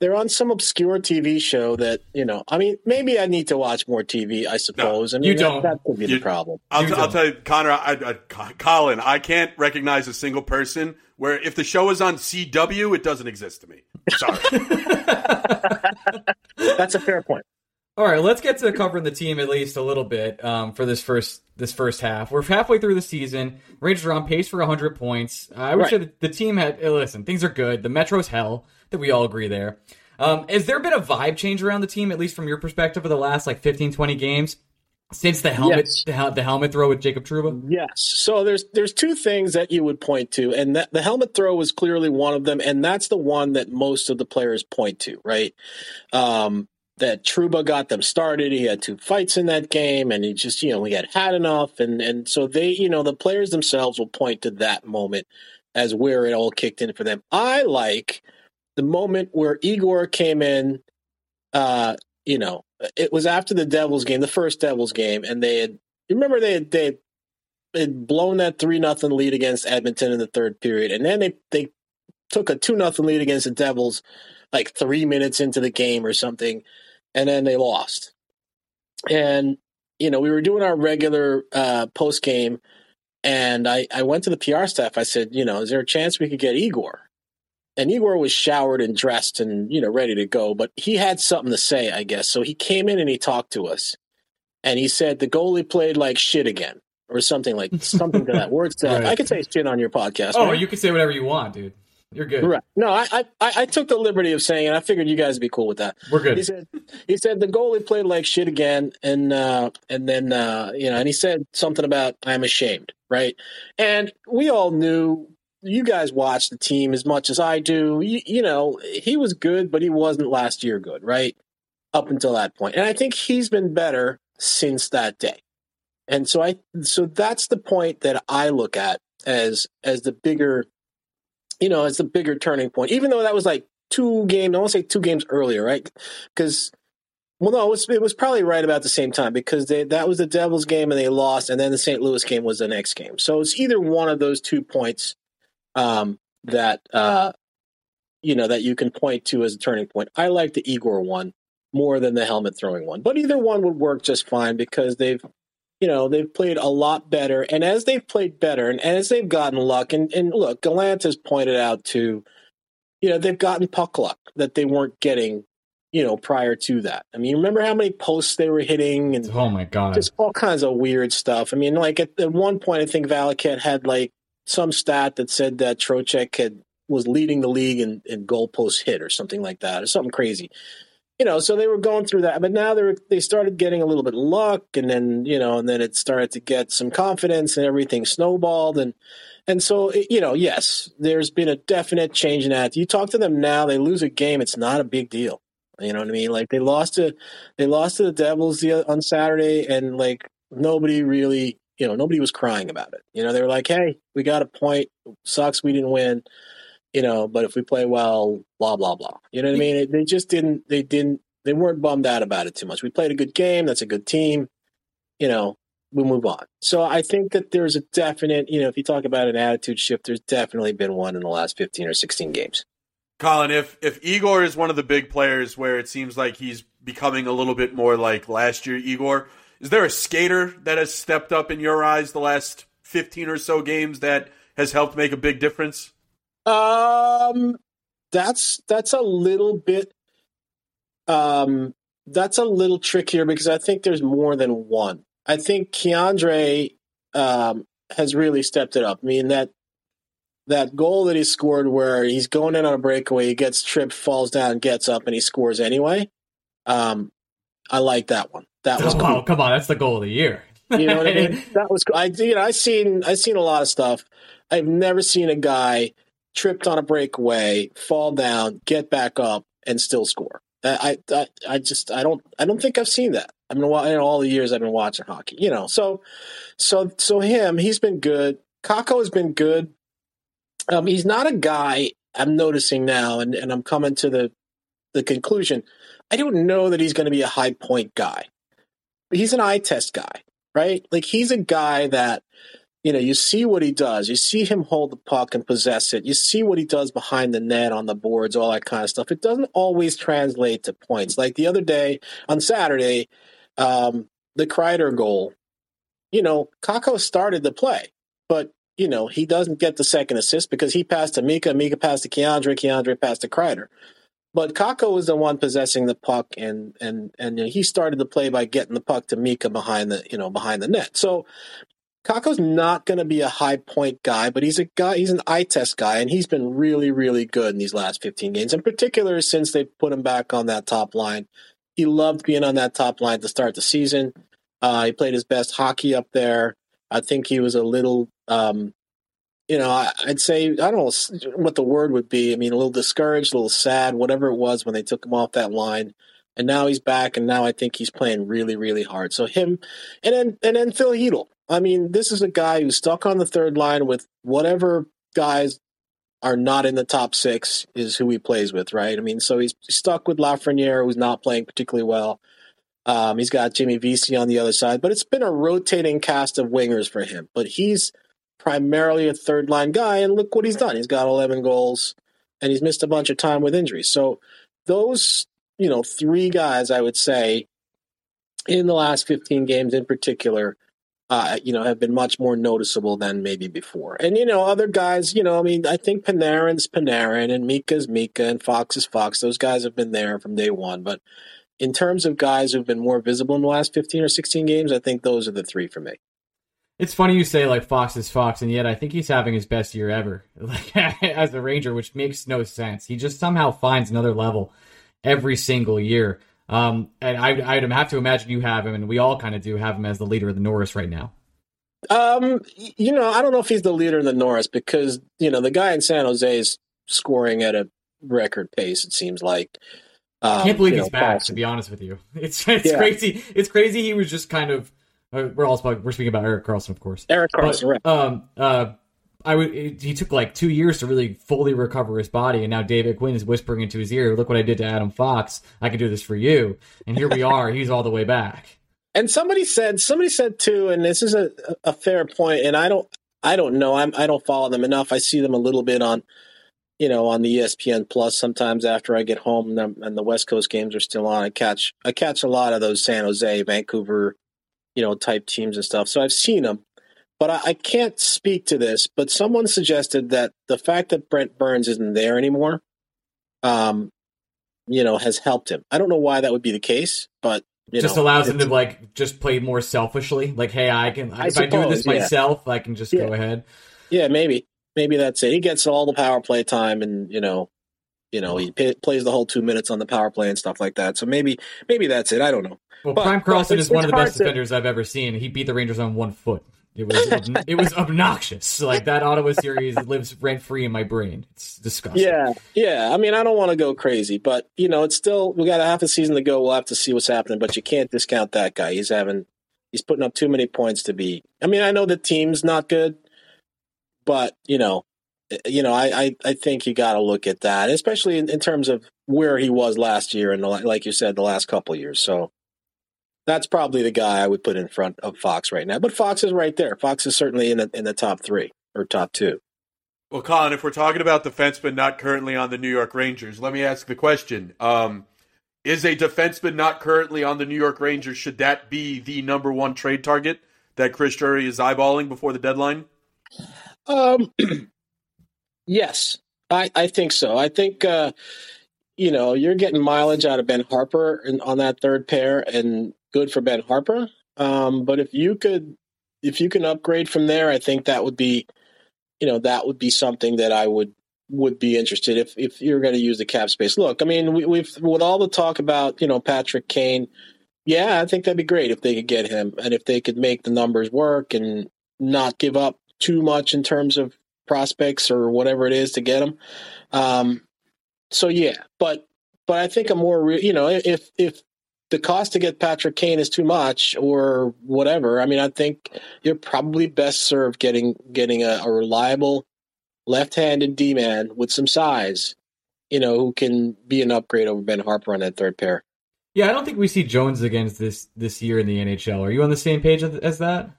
they're on some obscure TV show that you know. I mean, maybe I need to watch more TV. I suppose. I mean, you that- don't. That, could be You- the problem. I'll, You I'll tell you, Connor, I, I, Colin, I can't recognize a single person where if the show is on CW, it doesn't exist to me. Sorry. That's a fair point. All right, let's get to covering the team at least a little bit um, for this first this first half. We're halfway through the season. Rangers are on pace for 100 points. Uh, I would Right. say that the team had. uh, Listen, things are good. The Metro's hell. That we all agree there. Um, has there been a vibe change around the team, at least from your perspective, of the last like 15, 20 games since the helmet Yes. the, the helmet throw with Jacob Trouba? Yes. So there's there's two things that you would point to, and that the helmet throw was clearly one of them, and that's the one that most of the players point to, right? Um, that Trouba got them started. He had two fights in that game, and he just you know he had had enough, and and so they you know the players themselves will point to that moment as where it all kicked in for them. I like the moment where Igor came in. Uh, you know, it was after the Devils game, the first Devils game, and they had. Remember they had, they had blown that three nothing lead against Edmonton in the third period, and then they they took a two nothing lead against the Devils like three minutes into the game or something, and then they lost. And you know we were doing our regular uh, post game, and I I went to the PR staff. I said, you know, is there a chance we could get Igor? And Igor was showered and dressed and you know ready to go, but he had something to say, I guess. So he came in and he talked to us, and he said the goalie played like shit again or something like something to that word. Right. I could say shit on your podcast. Oh, right? you can say whatever you want, dude. You're good. Right. No, I, I I took the liberty of saying, and I figured you guys would be cool with that. We're good. He said he said the goalie played like shit again, and uh, and then uh, you know, and he said something about I'm ashamed, right? And we all knew. You guys watch the team as much as I do. You, you know, he was good, but he wasn't last year good, right? Up until that point, and I think he's been better since that day. And so I, so that's the point that I look at as as the bigger you know, as the bigger turning point. Even though that was like two games, I want to say two games earlier, right? Because, well, no, it was, it was probably right about the same time because they, that was the Devils game and they lost, and then the St. Louis game was the next game. So it's either one of those two points um, that uh, you know that you can point to as a turning point. I like the Igor one more than the helmet throwing one, but either one would work just fine because they've you know, they've played a lot better. And as they've played better and as they've gotten luck, and, and look, Gallant has pointed out to, you know, they've gotten puck luck that they weren't getting, you know, prior to that. I mean, remember how many posts they were hitting and Oh my god. just all kinds of weird stuff. I mean, like at, at one point, I think Valaket had like some stat that said that Trocheck had was leading the league in, in goal post hit or something like that, or something crazy. You know, so they were going through that, but now they they started getting a little bit of luck, and then you know, and then it started to get some confidence, and everything snowballed, and and so it, you know, yes, there's been a definite change in that. You talk to them now, they lose a game, it's not a big deal. You know what I mean? Like they lost to they lost to the Devils the, on Saturday, and like nobody really, you know, nobody was crying about it. You know, they were like, "Hey, we got a point. Sucks we didn't win." You know, but if we play well, blah blah blah. You know what I mean? It, they just didn't. They didn't. They weren't bummed out about it too much. We played a good game. That's a good team. You know, we move on. So I think that there's a definite. You know, if you talk about an attitude shift, there's definitely been one in the last fifteen or sixteen games. Colin, if if Igor is one of the big players where it seems like he's becoming a little bit more like last year Igor, is there a skater that has stepped up in your eyes the last 15 or so games that has helped make a big difference? Um, that's that's a little bit. Um, that's a little trickier because I think there's more than one. I think K'Andre um, has really stepped it up. I mean that that goal that he scored where he's going in on a breakaway, he gets tripped, falls down, gets up, and he scores anyway. Um, I like that one. That was Oh, cool. come on, that's the goal of the year. You know what I mean? That was cool. I you know I seen I seen a lot of stuff. I've never seen a guy tripped on a breakaway, fall down, get back up, and still score. I I I just I don't I don't think I've seen that. I mean, in all the years I've been watching hockey. You know, so so so him he's been good. Kakko has been good. Um, he's not a guy I'm noticing now, and, and I'm coming to the the conclusion. I don't know that he's going to be a high point guy. He's an eye test guy right? Like he's a guy that you know you see what he does. You see him hold the puck and possess it. You see what he does behind the net on the boards, all that kind of stuff. It doesn't always translate to points. Like the other day on Saturday, um, the Kreider goal. You know, Kakko started the play, but you know he doesn't get the second assist because he passed to Mika, Mika passed to K'Andre, K'Andre passed to Kreider. But Kakko was the one possessing the puck, and and and you know, he started the play by getting the puck to Mika behind the you know behind the net. So Kakko's not going to be a high point guy, but he's a guy. He's an eye test guy, and he's been really, really good in these last 15 games. In particular, since they put him back on that top line, he loved being on that top line to start the season. Uh, he played his best hockey up there. I think he was a little, um, you know, I, would say I don't know what the word would be. I mean, a little discouraged, a little sad, whatever it was when they took him off that line and now he's back, and now I think he's playing really, really hard. So him, and then and then Phil Chytil. I mean, this is a guy who's stuck on the third line with whatever guys are not in the top six is who he plays with, right? I mean, so he's stuck with Lafreniere, who's not playing particularly well. Um, he's got Jimmy Vesey on the other side, but it's been a rotating cast of wingers for him. But he's primarily a third line guy, and look what he's done. He's got 11 goals, and he's missed a bunch of time with injuries. So those you know, three guys, I would say, in the last 15 games in particular, uh, you know, have been much more noticeable than maybe before. And, you know, other guys, you know, I mean, I think Panarin's Panarin and Mika's Mika and Fox is Fox. Those guys have been there from day one. But in terms of guys who've been more visible in the last 15 or 16 games, I think those are the three for me. It's funny you say like Fox is Fox, and yet I think he's having his best year ever, like as a Ranger, which makes no sense. He just somehow finds another level every single year. Um, and I, I'd have to imagine you have him, and we all kind of do have him as the leader of the Norris right now. Um, you know, I don't know if he's the leader of the Norris because you know the guy in San Jose is scoring at a record pace. It seems like. Um, I can't believe he's know, back. To be honest with you, it's it's yeah. crazy. It's crazy. He was just kind of. Uh, we're all we're speaking about Erik Karlsson, of course. Erik Karlsson, but, right? Um, uh, I would. He took like two years to really fully recover his body, and now David Quinn is whispering into his ear, "Look what I did to Adam Fox. I can do this for you." And here we are. He's all the way back. And somebody said, somebody said too, and this is a, a fair point. And I don't, I don't know. I'm, I don't follow them enough. I see them a little bit on, you know, on the ESPN Plus. Sometimes after I get home and, and the West Coast games are still on, I catch, I catch a lot of those San Jose, Vancouver, you know, type teams and stuff. So I've seen them but I, I, can't speak to this. But someone suggested that the fact that Brent Burns isn't there anymore, um, you know, has helped him. I don't know why that would be the case, but just know, allows him to like just play more selfishly. Like, hey, I can I if suppose, I do this myself, yeah. I can just yeah. go ahead. Yeah, maybe, maybe that's it. He gets all the power play time, and you know, you know, he pay, plays the whole two minutes on the power play and stuff like that. So maybe, maybe that's it. I don't know. Well, but, Prime Karlsson is one of the best to... defenders I've ever seen. He beat the Rangers on one foot. It was it was obnoxious. Like that Ottawa series lives rent free in my brain. It's disgusting. Yeah, yeah. I mean, I don't want to go crazy, but you know, it's still we got a half a season to go. We'll have to see what's happening, but you can't discount that guy. He's having he's putting up too many points to be. I mean, I know the team's not good, but you know, eh, you know, I I, I think you got to look at that, especially in, in, terms of where he was last year and like you said, the last couple years. So that's probably the guy I would put in front of Fox right now. But Fox is right there. Fox is certainly in the in the top three or top two. Well, Colin, if we're talking about defenseman not currently on the New York Rangers, let me ask the question: um, Is a defenseman not currently on the New York Rangers? Should that be the number one trade target that Chris Drury is eyeballing before the deadline? Um, yes, I, I think so. I think uh, you know you're getting mileage out of Ben Harpur in, on that third pair, and good for Ben Harpur. Um, but if you could, if you can upgrade from there, I think that would be, you know, that would be something that I would would be interested if if you're going to use the cap space. Look, I mean, we, we've with all the talk about you know Patrick Kane, yeah, I think that'd be great if they could get him and if they could make the numbers work and not give up too much in terms of prospects or whatever it is to get him. Um, so yeah, but but I think a more re- you know if if the cost to get Patrick Kane is too much or whatever. I mean, I think you're probably best served getting getting a, a reliable left-handed D-man with some size, you know, who can be an upgrade over Ben Harpur on that third pair. Yeah, I don't think we see Jones against this this year in the NHL. Are you on the same page as that?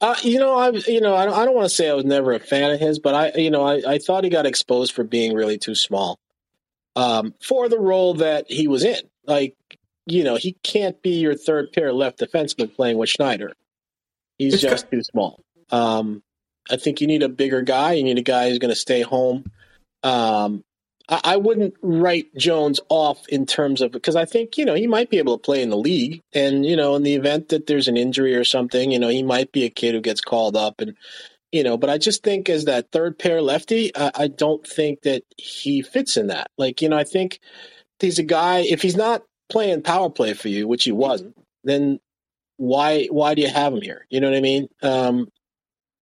Uh, you know, I you know I don't, I don't want to say I was never a fan of his, but I you know I, I thought he got exposed for being really too small um, for the role that he was in. Like you know, he can't be your third pair left defenseman playing with Schneider. He's it's just too small. Um, I think you need a bigger guy. You need a guy who's going to stay home. Um, I, I wouldn't write Jones off in terms of because I think you know he might be able to play in the league, and you know in the event that there's an injury or something, you know he might be a kid who gets called up and. You know, but I just think as that third pair lefty, I, I don't think that he fits in that. Like, you know, I think he's a guy. If he's not playing power play for you, which he wasn't, then why why do you have him here? You know what I mean? Um,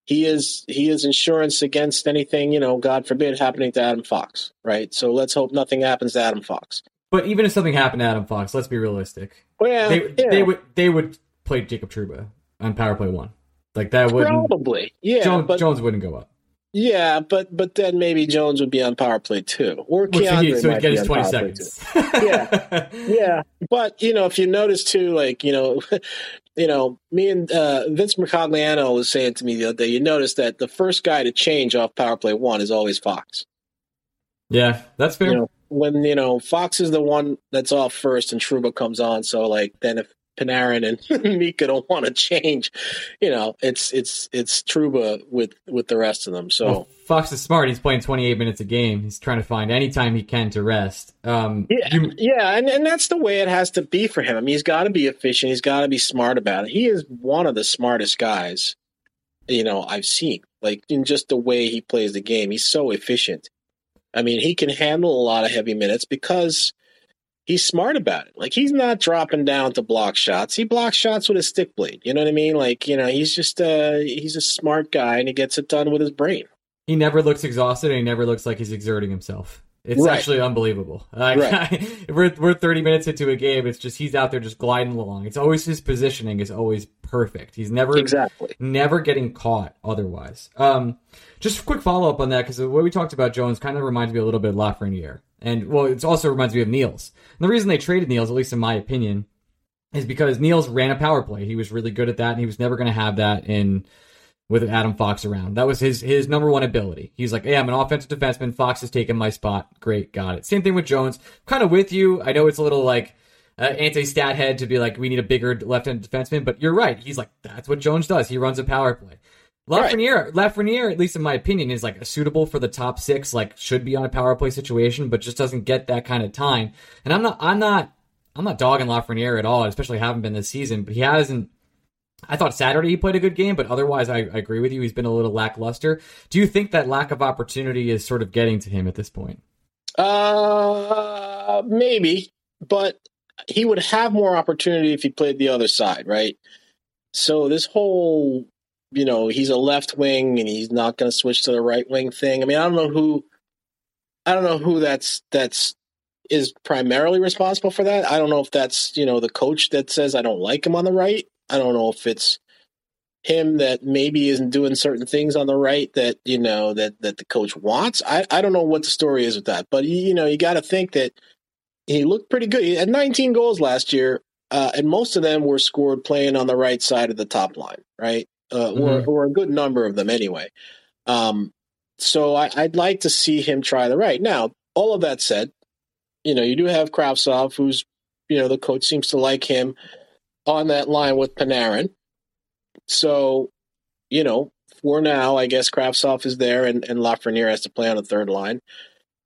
he is he is insurance against anything you know, God forbid, happening to Adam Fox, right? So let's hope nothing happens to Adam Fox. But even if something happened to Adam Fox, let's be realistic. Well, They yeah, they would they would play Jacob Trouba on power play one. Like that wouldn't probably yeah, Jones, but Jones wouldn't go up. Yeah, but but then maybe Jones would be on power play too, or K'Andre he, so might get his twenty power play, too. seconds. Yeah. Yeah, but you know, if you notice too, like you know, you know, me and uh, Vince Mercogliano was saying to me the other day, you notice that the first guy to change off power play one is always Fox. yeah, that's fair. You know, when you know Fox is the one that's off first and Trouba comes on, so like then if Panarin and Mika don't want to change, you know, it's it's it's Trouba with with the rest of them. So Well, Fox is smart. He's playing 28 minutes a game. He's trying to find any time he can to rest. Um, Yeah, you- yeah, and, and that's the way it has to be for him. I mean, he's got to be efficient. He's got to be smart about it. He is one of the smartest guys, you know, I've seen. Like in just the way he plays the game, he's so efficient. I mean, he can handle a lot of heavy minutes because he's smart about it. Like he's not dropping down to block shots. He blocks shots with a stick blade. You know what I mean? Like you know, he's just uh he's a smart guy and he gets it done with his brain. he never looks exhausted and he never looks like he's exerting himself. It's Right. actually unbelievable. Like, Right. we're we're 30 minutes into a game. It's just he's out there just gliding along. It's always his positioning is always perfect. He's never Exactly. never getting caught otherwise. Um, just a quick follow up on that because the way we talked about Jones kind of reminds me a little bit of Lafreniere, and well, it also reminds me of Nils. And the reason they traded Nils, at least in my opinion, is because Nils ran a power play. He was really good at that, and he was never going to have that in with Adam Fox around. That was his his number one ability. He's like, "Hey, I'm an offensive defenseman. Fox has taken my spot. Great, got it." Same thing with Jones. Kind of with you. I know it's a little like uh, anti-stat head to be like, we need a bigger left-handed defenseman, but you're right. He's like, that's what Jones does. He runs a power play. Lafreniere, Lafreniere, at least in my opinion, is like suitable for the top six. Like, should be on a power play situation, but just doesn't get that kind of time. And I'm not, I'm not, I'm not dogging Lafreniere at all. Especially haven't been this season, but he hasn't. I thought Saturday he played a good game, but otherwise, I, I agree with you. He's been a little lackluster. Do you think that lack of opportunity is sort of getting to him at this point? Uh, maybe, but he would have more opportunity if he played the other side, right? So this whole, you know, he's a left wing and he's not going to switch to the right wing thing. I mean, I don't know who, I don't know who that's that's is primarily responsible for that. I don't know if that's you know the coach that says I don't like him on the right. I don't know if it's him that maybe isn't doing certain things on the right that you know that that the coach wants. I I don't know what the story is with that, but you know you got to think that he looked pretty good. He had 19 goals last year, uh, and most of them were scored playing on the right side of the top line, right? Uh, or Mhm. or a good number of them anyway. Um, so I, I'd like to see him try the right. Now, all of that said, you know you do have Kravtsov, who's you know the coach seems to like him on that line with Panarin. So, you know, for now, I guess Kravtsov is there and, and Lafreniere has to play on the third line.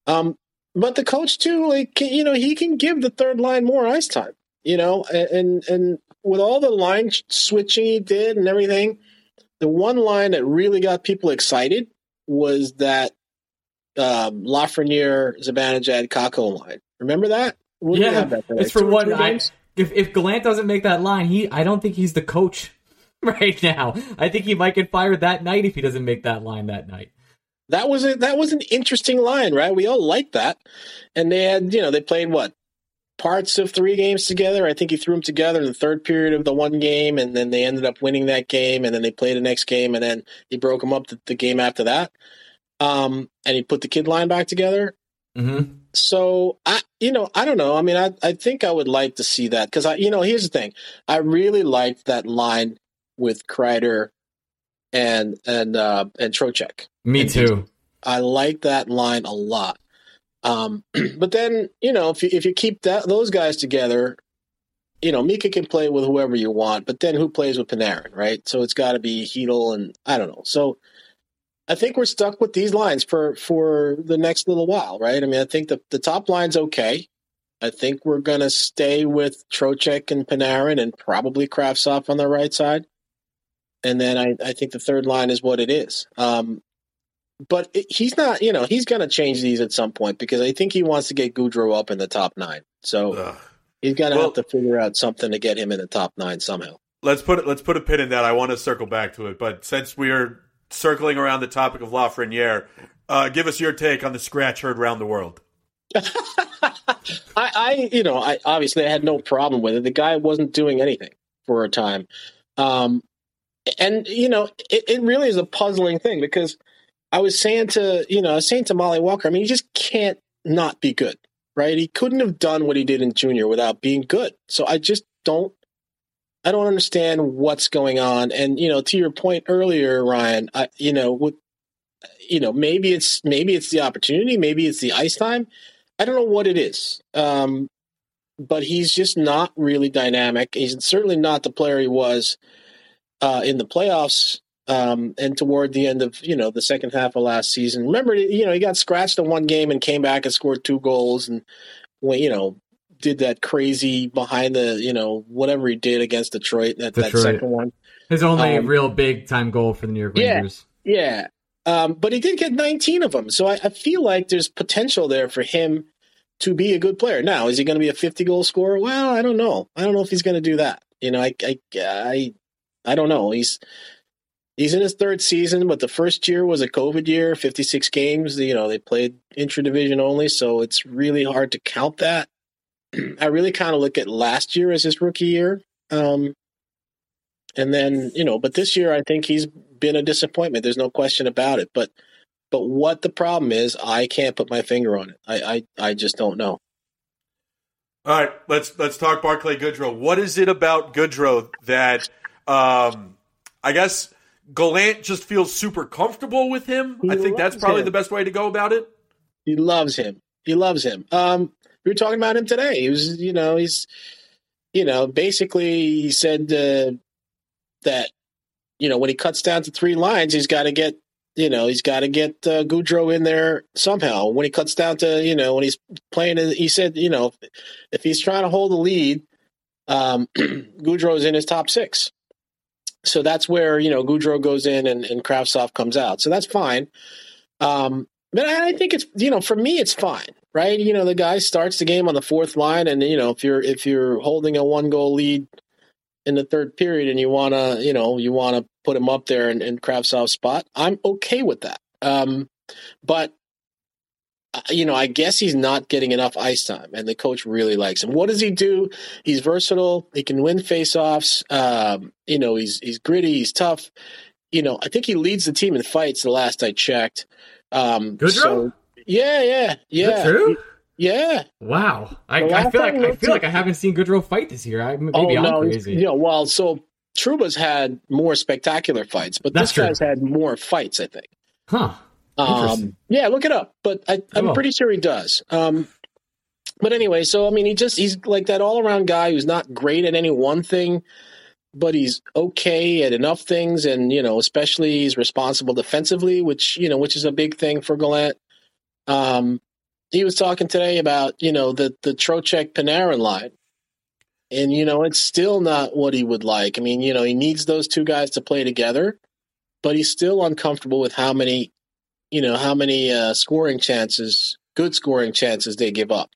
Um, but the coach too, like can- you know, he can give the third line more ice time. You know, and and, with all the line switching he did and everything, the one line that really got people excited was that um, Lafreniere, Zibanejad, Kakko line. Remember that? Yeah, that it's for one. I? If if Gallant doesn't make that line, he I don't think he's the coach right now. I think he might get fired that night if he doesn't make that line that night. that was a that was an interesting line, right? We all liked that, and they had you know they played what parts of three games together. I think he threw them together in the third period of the one game, and then they ended up winning that game, and then they played the next game, and then he broke them up the, the game after that. Um, and he put the kid line back together. Mm-hmm. So I, you know, I don't know. I mean, I I think I would like to see that because I, you know, here's the thing. I really liked that line with Kreider and and uh and Trocheck. Me And too. I like that line a lot. Um, but then you know if you if you keep that those guys together, you know Mika can play with whoever you want, but then who plays with Panarin, right? So it's got to be Heedle and I don't know. So I think we're stuck with these lines for for the next little while, right? I mean, I think the the top line's okay. I think we're going to stay with Trocheck and Panarin and probably Kravtsov on the right side. And then I, I think the third line is what it is. Um, but it, he's not, you know, he's going to change these at some point because I think he wants to get Goodrow up in the top nine. So Ugh. he's going to Well- have to figure out something to get him in the top nine somehow. let's put it, let's put a pin in that. I want to circle back to it, but since we are circling around the topic of Lafreniere, uh, give us your take on the scratch heard around the world. I, I, you know, I obviously I had no problem with it. The guy wasn't doing anything for a time, um, and you know, it, it really is a puzzling thing because I was saying to you know, I was saying to Mollie Walker, I mean, he just can't not be good, right? He couldn't have done what he did in junior without being good. So I just don't. I don't understand what's going on, and you know, to your point earlier, Ryan, I, you know, with, you know, maybe it's maybe it's the opportunity, maybe it's the ice time. I don't know what it is. Um, but he's just not really dynamic. He's certainly not the player he was uh, in the playoffs um, and toward the end of you know the second half of last season. Remember, you know, he got scratched in one game and came back and scored two goals and when you know did that crazy behind the you know whatever he did against Detroit that that Detroit. second one. His only Um, real big time goal for the New York Yeah. Rangers. Yeah. Um, but he did get 19 of them. So I, I feel like there's potential there for him to be a good player. Now, is he going to be a 50 goal scorer? Well, I don't know. I don't know if he's going to do that. You know, I, I, I, I don't know. He's, he's in his third season, but the first year was a COVID year, 56 games. You know, they played intra division only. So it's really hard to count that. I really kind of look at last year as his rookie year. Um, and then, you know, but this year I think he's been a disappointment. There's no question about it. But but what the problem is, I can't put my finger on it. I I, I just don't know. All right, let's let's talk Barclay Goodrow. What is it about Goodrow that um, I guess Gallant just feels super comfortable with him? He I think that's probably him. the best way to go about it. He loves him. He loves him. Um, we were talking about him today. He was, you know, he's, you know, basically he said uh, that, you know, when he cuts down to three lines, he's got to get, you know, he's got to get uh, Goodrow in there somehow. When he cuts down to, you know, when he's playing, he said, you know, if he's trying to hold the lead, um, Goodrow's in his top six. So that's where, you know, Goodrow goes in and, and Kravtsov comes out. So that's fine. Um, but I think it's you know for me it's fine, right? You know the guy starts the game on the fourth line, and you know if you're if you're holding a one goal lead in the third period and you want to you know you want to put him up there in, in Kravtsov's spot, I'm okay with that. Um, but uh, you know I guess he's not getting enough ice time, and the coach really likes him. What does he do? He's versatile. He can win faceoffs. Um, you know he's he's gritty. He's tough. You know I think he leads the team in fights. The last I checked. Um, Goodrow? so- yeah, yeah, Is yeah. that true? Yeah. Wow. I, I feel like I feel like like- I haven't seen Goodrow fight this year. I, maybe oh I'm no, crazy. you know, well, so Trouba's had more spectacular fights, but That's this true. guy's had more fights, I think. Huh. Um, yeah, look it up, but I, I'm Oh. pretty sure he does. Um, but anyway, so I mean, he just he's like that all around guy who's not great at any one thing, but he's okay at enough things, and you know, especially he's responsible defensively, which you know, which is a big thing for Gallant. Um, he was talking today about you know the the Trocheck Panarin line, and you know, it's still not what he would like. I mean, you know, he needs those two guys to play together, but he's still uncomfortable with how many you know how many uh, scoring chances, good scoring chances they give up.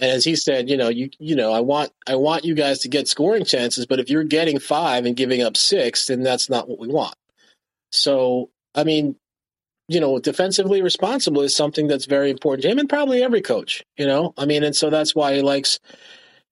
And as he said, you know, you you know, I want I want you guys to get scoring chances, but if you're getting five and giving up six, then that's not what we want. So, I mean, you know, defensively responsible is something that's very important to him, and probably every coach. You know, I mean, and so that's why he likes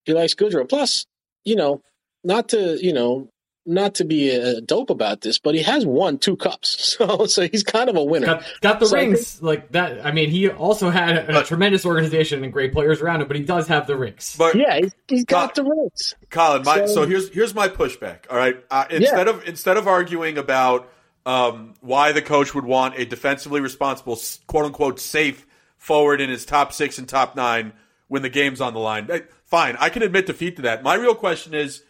he likes Goodrow. Plus, you know, not to you know not to be a dope about this, but he has won two cups, so so he's kind of a winner. Got, got the So I rings like that. I mean, he also had a, a But- tremendous organization and great players around him, but he does have the rings. But Yeah, he's, he's got the rings. Colin, my, so, So- here's here's my pushback. All right, uh, instead of instead of arguing about um, why the coach would want a defensively responsible, quote unquote, safe forward in his top six and top nine when the game's on the line, eh, fine, I can admit defeat to that. My real question is,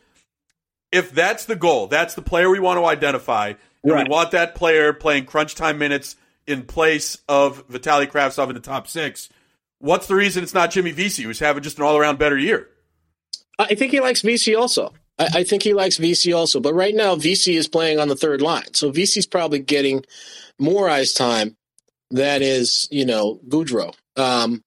if that's the goal, that's the player we want to identify. and Right. we want that player playing crunch time minutes in place of Vitaly Kravtsov in the top six. What's the reason it's not Jimmy Vesey, who's having just an all around better year? I think he likes Vesey also. I, I think he likes Vesey also. But right now, Vesey is playing on the third line. So Vesey's probably getting more ice time than is, you know, Goodrow. Um,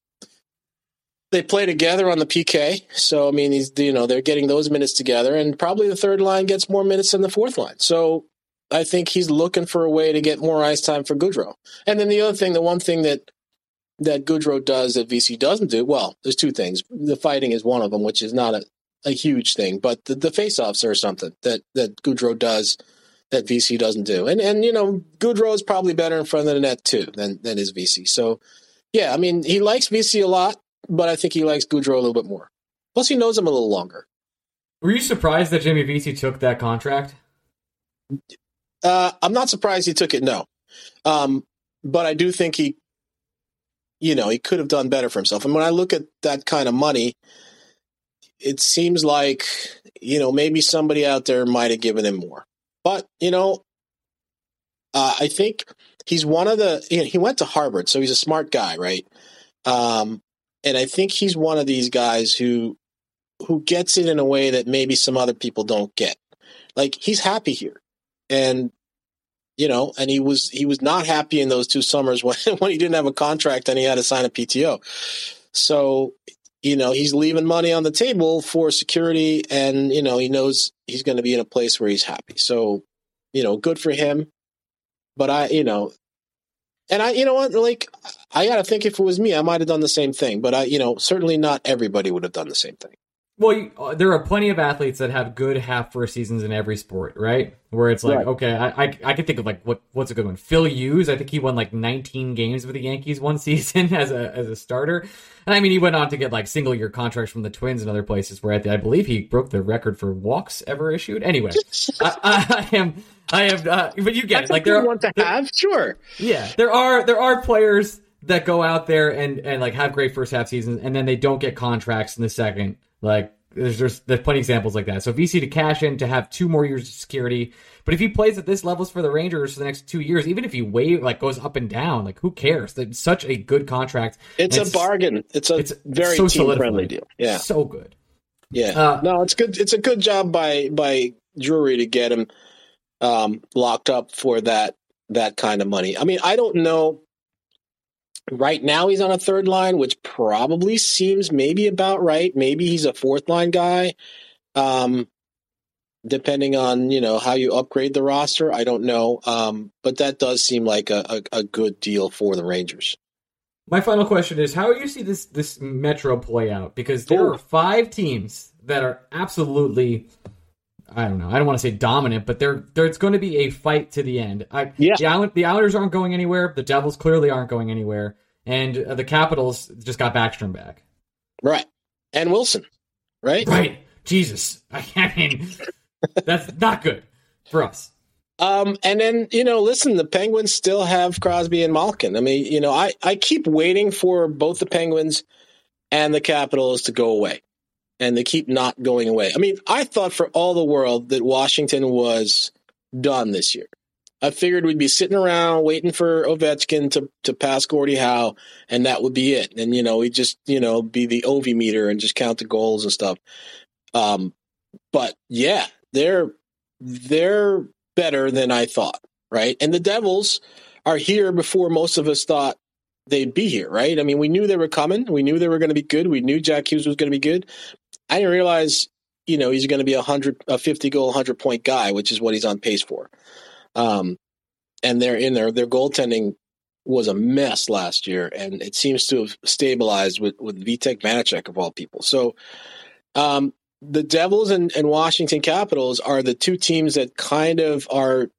they play together on the PK. So, I mean, he's, you know, they're getting those minutes together. And probably the third line gets more minutes than the fourth line. So I think he's looking for a way to get more ice time for Goodrow. And then the other thing, the one thing that that Goodrow does that Vesey doesn't do, well, there's two things. The fighting is one of them, which is not a, a huge thing, but the, the face-offs are something that that Goodrow does that Vesey doesn't do. And and you know, Goodrow is probably better in front of the net too than than is Vesey. So yeah, I mean, he likes Vesey a lot, but I think he likes Goodrow a little bit more. Plus, he knows him a little longer. Were you surprised that Jimmy Vesey took that contract? Uh, I'm not surprised he took it. No, um, but I do think he, you know, he could have done better for himself. And when I look at that kind of money, it seems like you know maybe somebody out there might have given him more. But you know, uh, I think he's one of the. You know, he went to Harvard, so he's a smart guy, right? Um, and I think he's one of these guys who who gets it in a way that maybe some other people don't get. Like he's happy here, and you know, and he was he was not happy in those two summers when when he didn't have a contract and he had to sign a PTO. So you know he's leaving money on the table for security, and you know he knows he's going to be in a place where he's happy. So you know, good for him. But I, you know, and I, you know what, like I got to think if it was me, I might have done the same thing. But I, you know, certainly not everybody would have done the same thing. Well, you, uh, there are plenty of athletes that have good half first seasons in every sport, right? Where it's like, Right. okay, I, I I can think of like what what's a good one? Phil Hughes, I think he won like 19 games with the Yankees one season as a as a starter, and I mean he went on to get like single year contracts from the Twins and other places. Where I, I believe he broke the record for walks ever issued. Anyway, I, I, am I am, uh, but you get That's it. Like there are, one to have, sure. yeah, there are there are players that go out there and and like have great first half seasons, and then they don't get contracts in the second. Like there's there's, there's plenty of examples like that. So Vesey to cash in to have two more years of security, but if he plays at this levels for the Rangers for the next two years, even if he wave like goes up and down, like who cares? That's such a good contract. It's, And a bargain. It's a it's very so team friendly deal. Yeah. so good. Yeah. Uh, no, it's good. It's a good job by by Drury to get him um, locked up for that that kind of money. I mean, I don't know. Right now, he's on a third line, which probably seems maybe about right. Maybe he's a fourth line guy, um, depending on you know how you upgrade the roster. I don't know, um, but that does seem like a, a, a good deal for the Rangers. My final question is: How do you see this this Metro play out? Because there Ooh. are five teams that are absolutely, I don't know, I don't want to say dominant, but there there's going to be a fight to the end. I, Yeah. the the Islanders aren't going anywhere. The Devils clearly aren't going anywhere, and uh, the Capitals just got Backstrom back. Right, and Wilson, right? Right? Jesus, I, I mean, that's not good for us. Um, and then you know, listen, the Penguins still have Crosby and Malkin. I mean, you know, I I keep waiting for both the Penguins and the Capitals to go away, and they keep not going away. I mean, I thought for all the world that Washington was done this year. I figured we'd be sitting around waiting for Ovechkin to to pass Gordie Howe, and that would be it. And you know, we just you know be the Ovi meter and just count the goals and stuff. Um, but yeah, they're they're better than I thought, right? And the Devils are here before most of us thought they'd be here, right? I mean, we knew they were coming. We knew they were going to be good. We knew Jack Hughes was going to be good. I didn't realize, you know, he's going to be a hundred, a fifty goal, hundred point guy, which is what he's on pace for. Um, and they're in there. Their goaltending was a mess last year, and it seems to have stabilized with with Vitek Vanecek of all people. So, um, the Devils and, and Washington Capitals are the two teams that kind of are,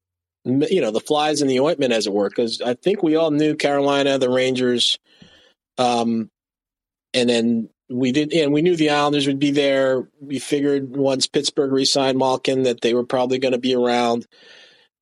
you know, the flies in the ointment, as it were. Because I think we all knew Carolina, the Rangers, um, and then we did, and we knew the Islanders would be there. We figured once Pittsburgh re-signed Malkin that they were probably going to be around.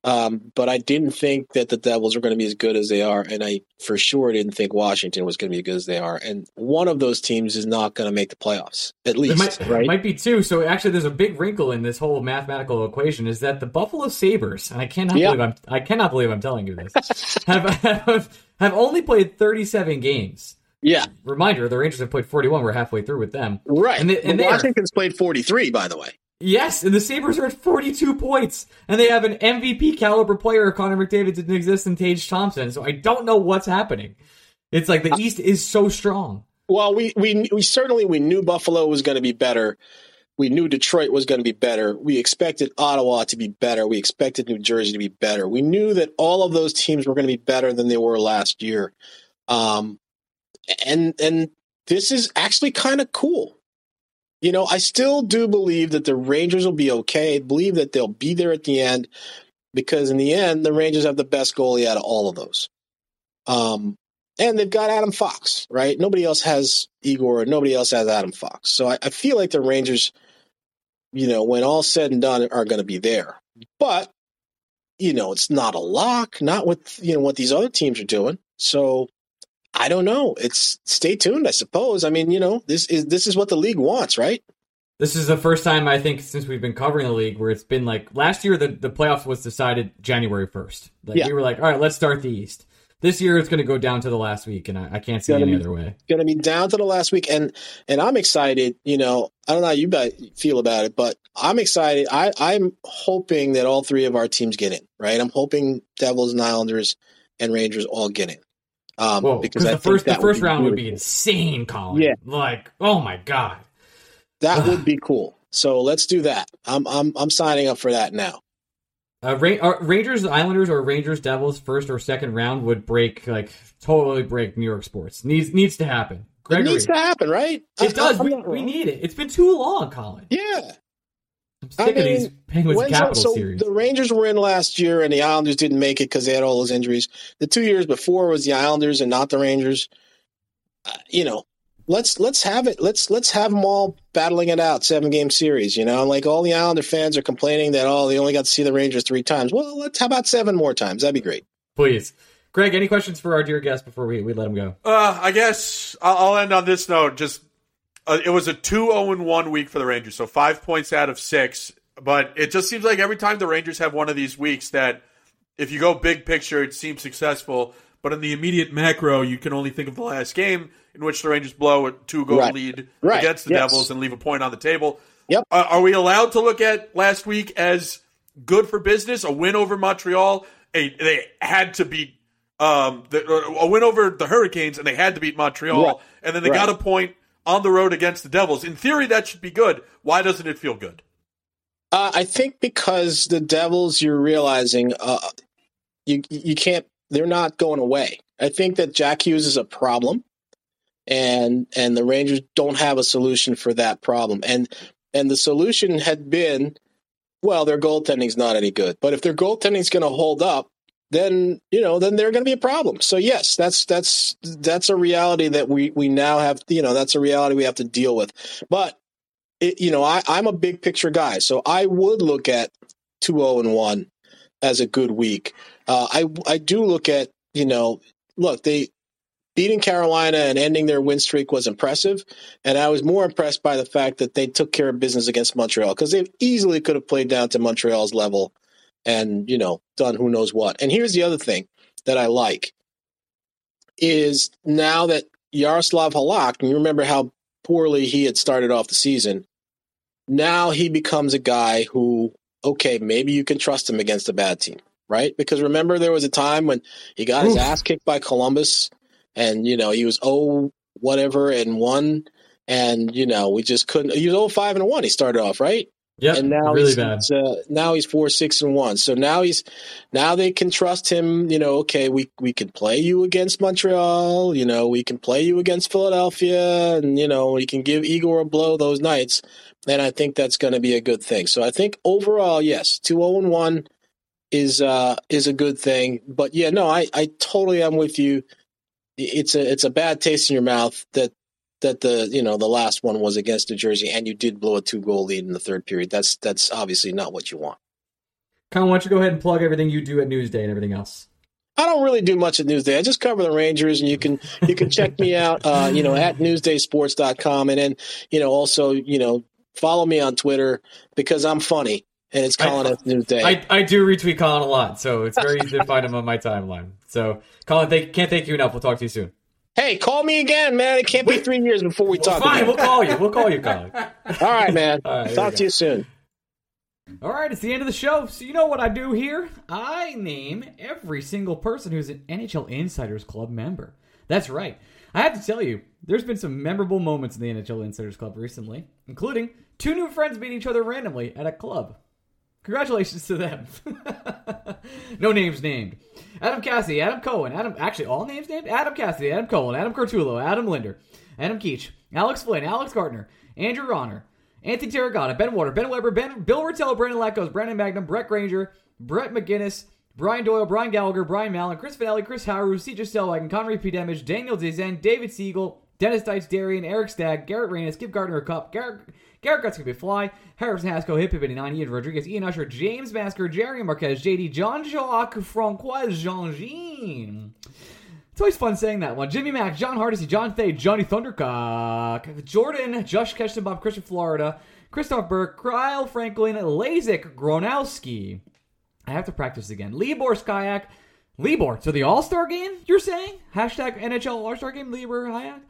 Um, but I didn't think that the Devils were going to be as good as they are, and I for sure didn't think Washington was going to be as good as they are. And one of those teams is not going to make the playoffs, at It least, might, right? might be two. So actually, there's a big wrinkle in this whole mathematical equation: is that the Buffalo Sabres, and I cannot Yeah. believe I'm I cannot believe I'm telling you this, have, have have only played 37 games. Yeah, Reminder: the Rangers have played 41. We're halfway through with them. right. And they- and are- Washington's played forty three, by the way. Yes, and the Sabres are at 42 points, and they have an MVP caliber player. Connor McDavid didn't exist in Tage Thompson, so I don't know what's happening. It's like the East is so strong. Well, we we we certainly we knew Buffalo was going to be better. We knew Detroit was going to be better. We expected Ottawa to be better. We expected New Jersey to be better. We knew that all of those teams were going to be better than they were last year. Um, and and this is actually kind of cool. You know, I still do believe that the Rangers will be okay. Believe that they'll be there at the end because in the end, the Rangers have the best goalie out of all of those. Um, and they've got Adam Fox, right? Nobody else has Igor, nobody else has Adam Fox. So I, I feel like the Rangers, you know, when all said and done, are going to be there. But you know, it's not a lock. Not with you know what these other teams are doing. So I don't know. It's stay tuned, I suppose. I mean, you know, this is this is what the league wants, right? This is the first time I think since we've been covering the league where it's been like last year the, the playoffs was decided January first. Like Yeah. we were like, all right, let's start the East. This year it's going to go down to the last week, and I, I can't see any be- other way. going to be down to the last week, and and I'm excited. You know, I don't know how you feel about it, but I'm excited. I I'm hoping that all three of our teams get in. Right, I'm hoping Devils and Islanders and Rangers all get in. Um, Whoa, because because I the think first the that first round would be cool. insane, Colin. Yeah. like oh my god. that would be cool. So let's do that. I'm I'm I'm signing up for that now. Uh, Ra- Rangers, Islanders, or Rangers, Devils, first or second round would break like totally break New York sports. Needs needs to happen. It Gregory, needs to happen, right? I- it does. I'm We, we need it. It's been too long, Colin. Yeah. I'm I sick of mean, these Penguins When's Capital that- so series. the Rangers were in last year, and the Islanders didn't make it because they had all those injuries. The two years before was the Islanders and not the Rangers. Uh, you know, let's let's have it. Let's let's have them all battling it out, seven game series. You know, like all the Islander fans are complaining that oh they only got to see the Rangers three times. Well, let's how about seven more times? That'd be great. Please, Greg. Any questions for our dear guest before we, we let him go? Uh, I guess I'll, I'll end on this note. Just uh, it was a two zero and one week for the Rangers, so five points out of six. But it just seems like every time the Rangers have one of these weeks that, if you go big picture, it seems successful. But in the immediate macro, you can only think of the last game in which the Rangers blow a two goal Right. lead Right. against the Yes. Devils and leave a point on the table. Yep. Uh, are we allowed to look at last week as good for business? A win over Montreal. A, they had to beat um, the, a win over the Hurricanes, and they had to beat Montreal, Right. and then they got a point on the road against the Devils. In theory, that should be good. Why doesn't it feel good? Uh, I think because the Devils, you're realizing uh, you you can't. They're not going away. I think that Jack Hughes is a problem, and and the Rangers don't have a solution for that problem. And and the solution had been, well, their goaltending's not any good. But if their goaltending's going to hold up, then you know then they're going to be a problem. So yes, that's that's that's a reality that we we now have. You know that's a reality we have to deal with. But it, you know, I, I'm a big picture guy, so I would look at two zero and one as a good week. Uh, I I do look at you know, look they beating Carolina and ending their win streak was impressive, and I was more impressed by the fact that they took care of business against Montreal because they easily could have played down to Montreal's level and you know done who knows what. And here's the other thing that I like is now that Jaroslav Halak, and you remember how poorly he had started off the season, now he becomes a guy who, okay, maybe you can trust him against a bad team, right? Because remember, there was a time when he got his ass kicked by Columbus, and you know he was oh whatever and one, and you know we just couldn't. He was oh five and one. He started off right, Yep, and now really he's, uh, now he's four six and one. So now he's now they can trust him. You know, okay, we we can play you against Montreal. You know, we can play you against Philadelphia, and you know we can give Igor a blow those nights. And I think that's going to be a good thing. So I think overall, yes, two zero and one is uh is a good thing. But yeah, no, I I totally am with you. It's a it's a bad taste in your mouth that that the you know the last one was against New Jersey, and you did blow a two goal lead in the third period. That's that's obviously not what you want. Colin, why don't you go ahead and plug everything you do at Newsday and everything else? I don't really do much at Newsday. I just cover the Rangers, and you can you can check me out, uh, you know, at newsdaysports.com, and then you know also you know follow me on Twitter because I'm funny, and it's Colin I, at Newsday. I, I do retweet Colin a lot, so it's very easy to find him on my timeline. So, Colin, thank, can't thank you enough. We'll talk to you soon. Hey, call me again, man. It can't be three years before we talk. Fine, again. we'll call you. We'll call you, Colin. All right, man. All right, talk to you soon. All right, it's the end of the show. So you know what I do here? I name every single person who's an NHL Insiders Club member. That's right. I have to tell you, there's been some memorable moments in the NHL Insiders Club recently, including two new friends meeting each other randomly at a club. Congratulations to them. no names named. Adam Cassidy, Adam Cohen, Adam actually all names named. Adam Cassidy, Adam Cohen, Adam Cortulo, Adam Linder, Adam Keach, Alex Flynn, Alex Gardner, Andrew Ronner, Anthony Terragata, Ben Water, Ben Weber, Ben Bill Rotella, Brandon Lackos, Brandon Magnum, Brett Granger, Brett McGinnis, Brian Doyle, Brian Gallagher, Brian Mallon, Chris Finelli, Chris Howard, CJ Stellwagen, Connery P. Damage, Daniel Dezen, David Siegel, Dennis Deitz, Darian, Eric Stagg, Garrett Reynes, Give Gardner cup, Garrett, Garrett Guts be fly, Harrison Haskell, Hip Hip 89, Ian Rodriguez, Ian Usher, James Masker, Jerry Marquez, JD, John Jacques, Francois Jean Jean. It's always fun saying that one. Jimmy Mack, John Hardesty, John Thay, Johnny Thundercock, Jordan, Josh Bob, Christian Florida, Christoph Burke, Kyle Franklin, Lazik, Gronowski. I have to practice again. Libor Skyak, Libor So the All Star game. You're saying hashtag NHL All Star game. Libor Hajek,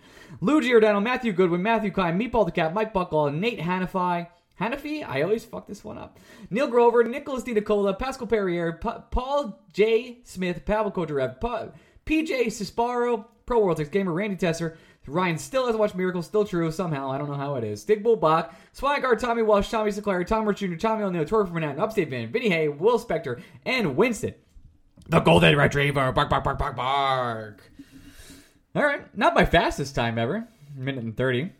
Lou Giordano, Matthew Goodwin, Matthew Kine, Meatball the Cat, Mike Buckle, Nate Hanify. Hanafi, I always fuck this one up. Neil Grover, Nicholas DiNicola, Pascal Perrier, pa- Paul J. Smith, Pavel Kodarev, pa- PJ Cisparo, Pro World X Gamer, Randy Tesser, Ryan still hasn't watched Miracles, still true somehow. I don't know how it is. Dick Bull Bach, Tommy Walsh, Tommy Sinclair, Tom Rich Jr., Tommy O'Neill, Tori from Manhattan, Upstate Van, Vinny Hay, Will Spector, and Winston. The Golden Retriever. Bark, bark, bark, bark, bark. All right. Not my fastest time ever. Minute and 30.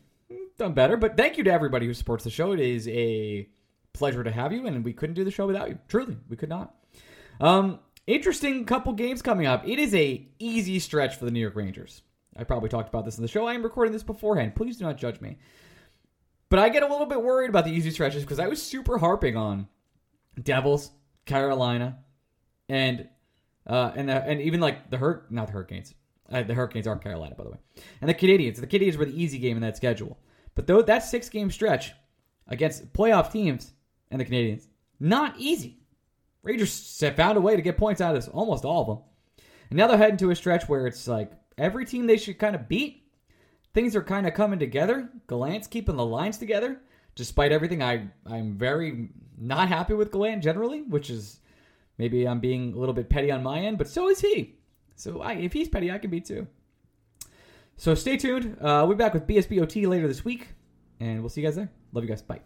Done better. But thank you to everybody who supports the show. It is a pleasure to have you, and we couldn't do the show without you. Truly, we could not. Um, interesting couple games coming up. It is a easy stretch for the New York Rangers. I probably talked about this in the show. I am recording this beforehand. Please do not judge me. But I get a little bit worried about the easy stretches because I was super harping on Devils, Carolina, and uh, and uh, and even like the hurt not the Hurricanes. Uh, the Hurricanes aren't Carolina, by the way, and the Canadiens. The Canadiens were the easy game in that schedule. But though that six game stretch against playoff teams and the Canadiens, not easy. Rangers found a way to get points out of almost all of them. And now they're heading to a stretch where it's like every team they should kind of beat, things are kind of coming together. Gallant's keeping the lines together. Despite everything, I, I'm very not happy with Gallant generally, which is maybe I'm being a little bit petty on my end, but so is he. So I, if he's petty, I can be too. So stay tuned. Uh, we'll be back with BSBOT later this week, and we'll see you guys there. Love you guys. Bye.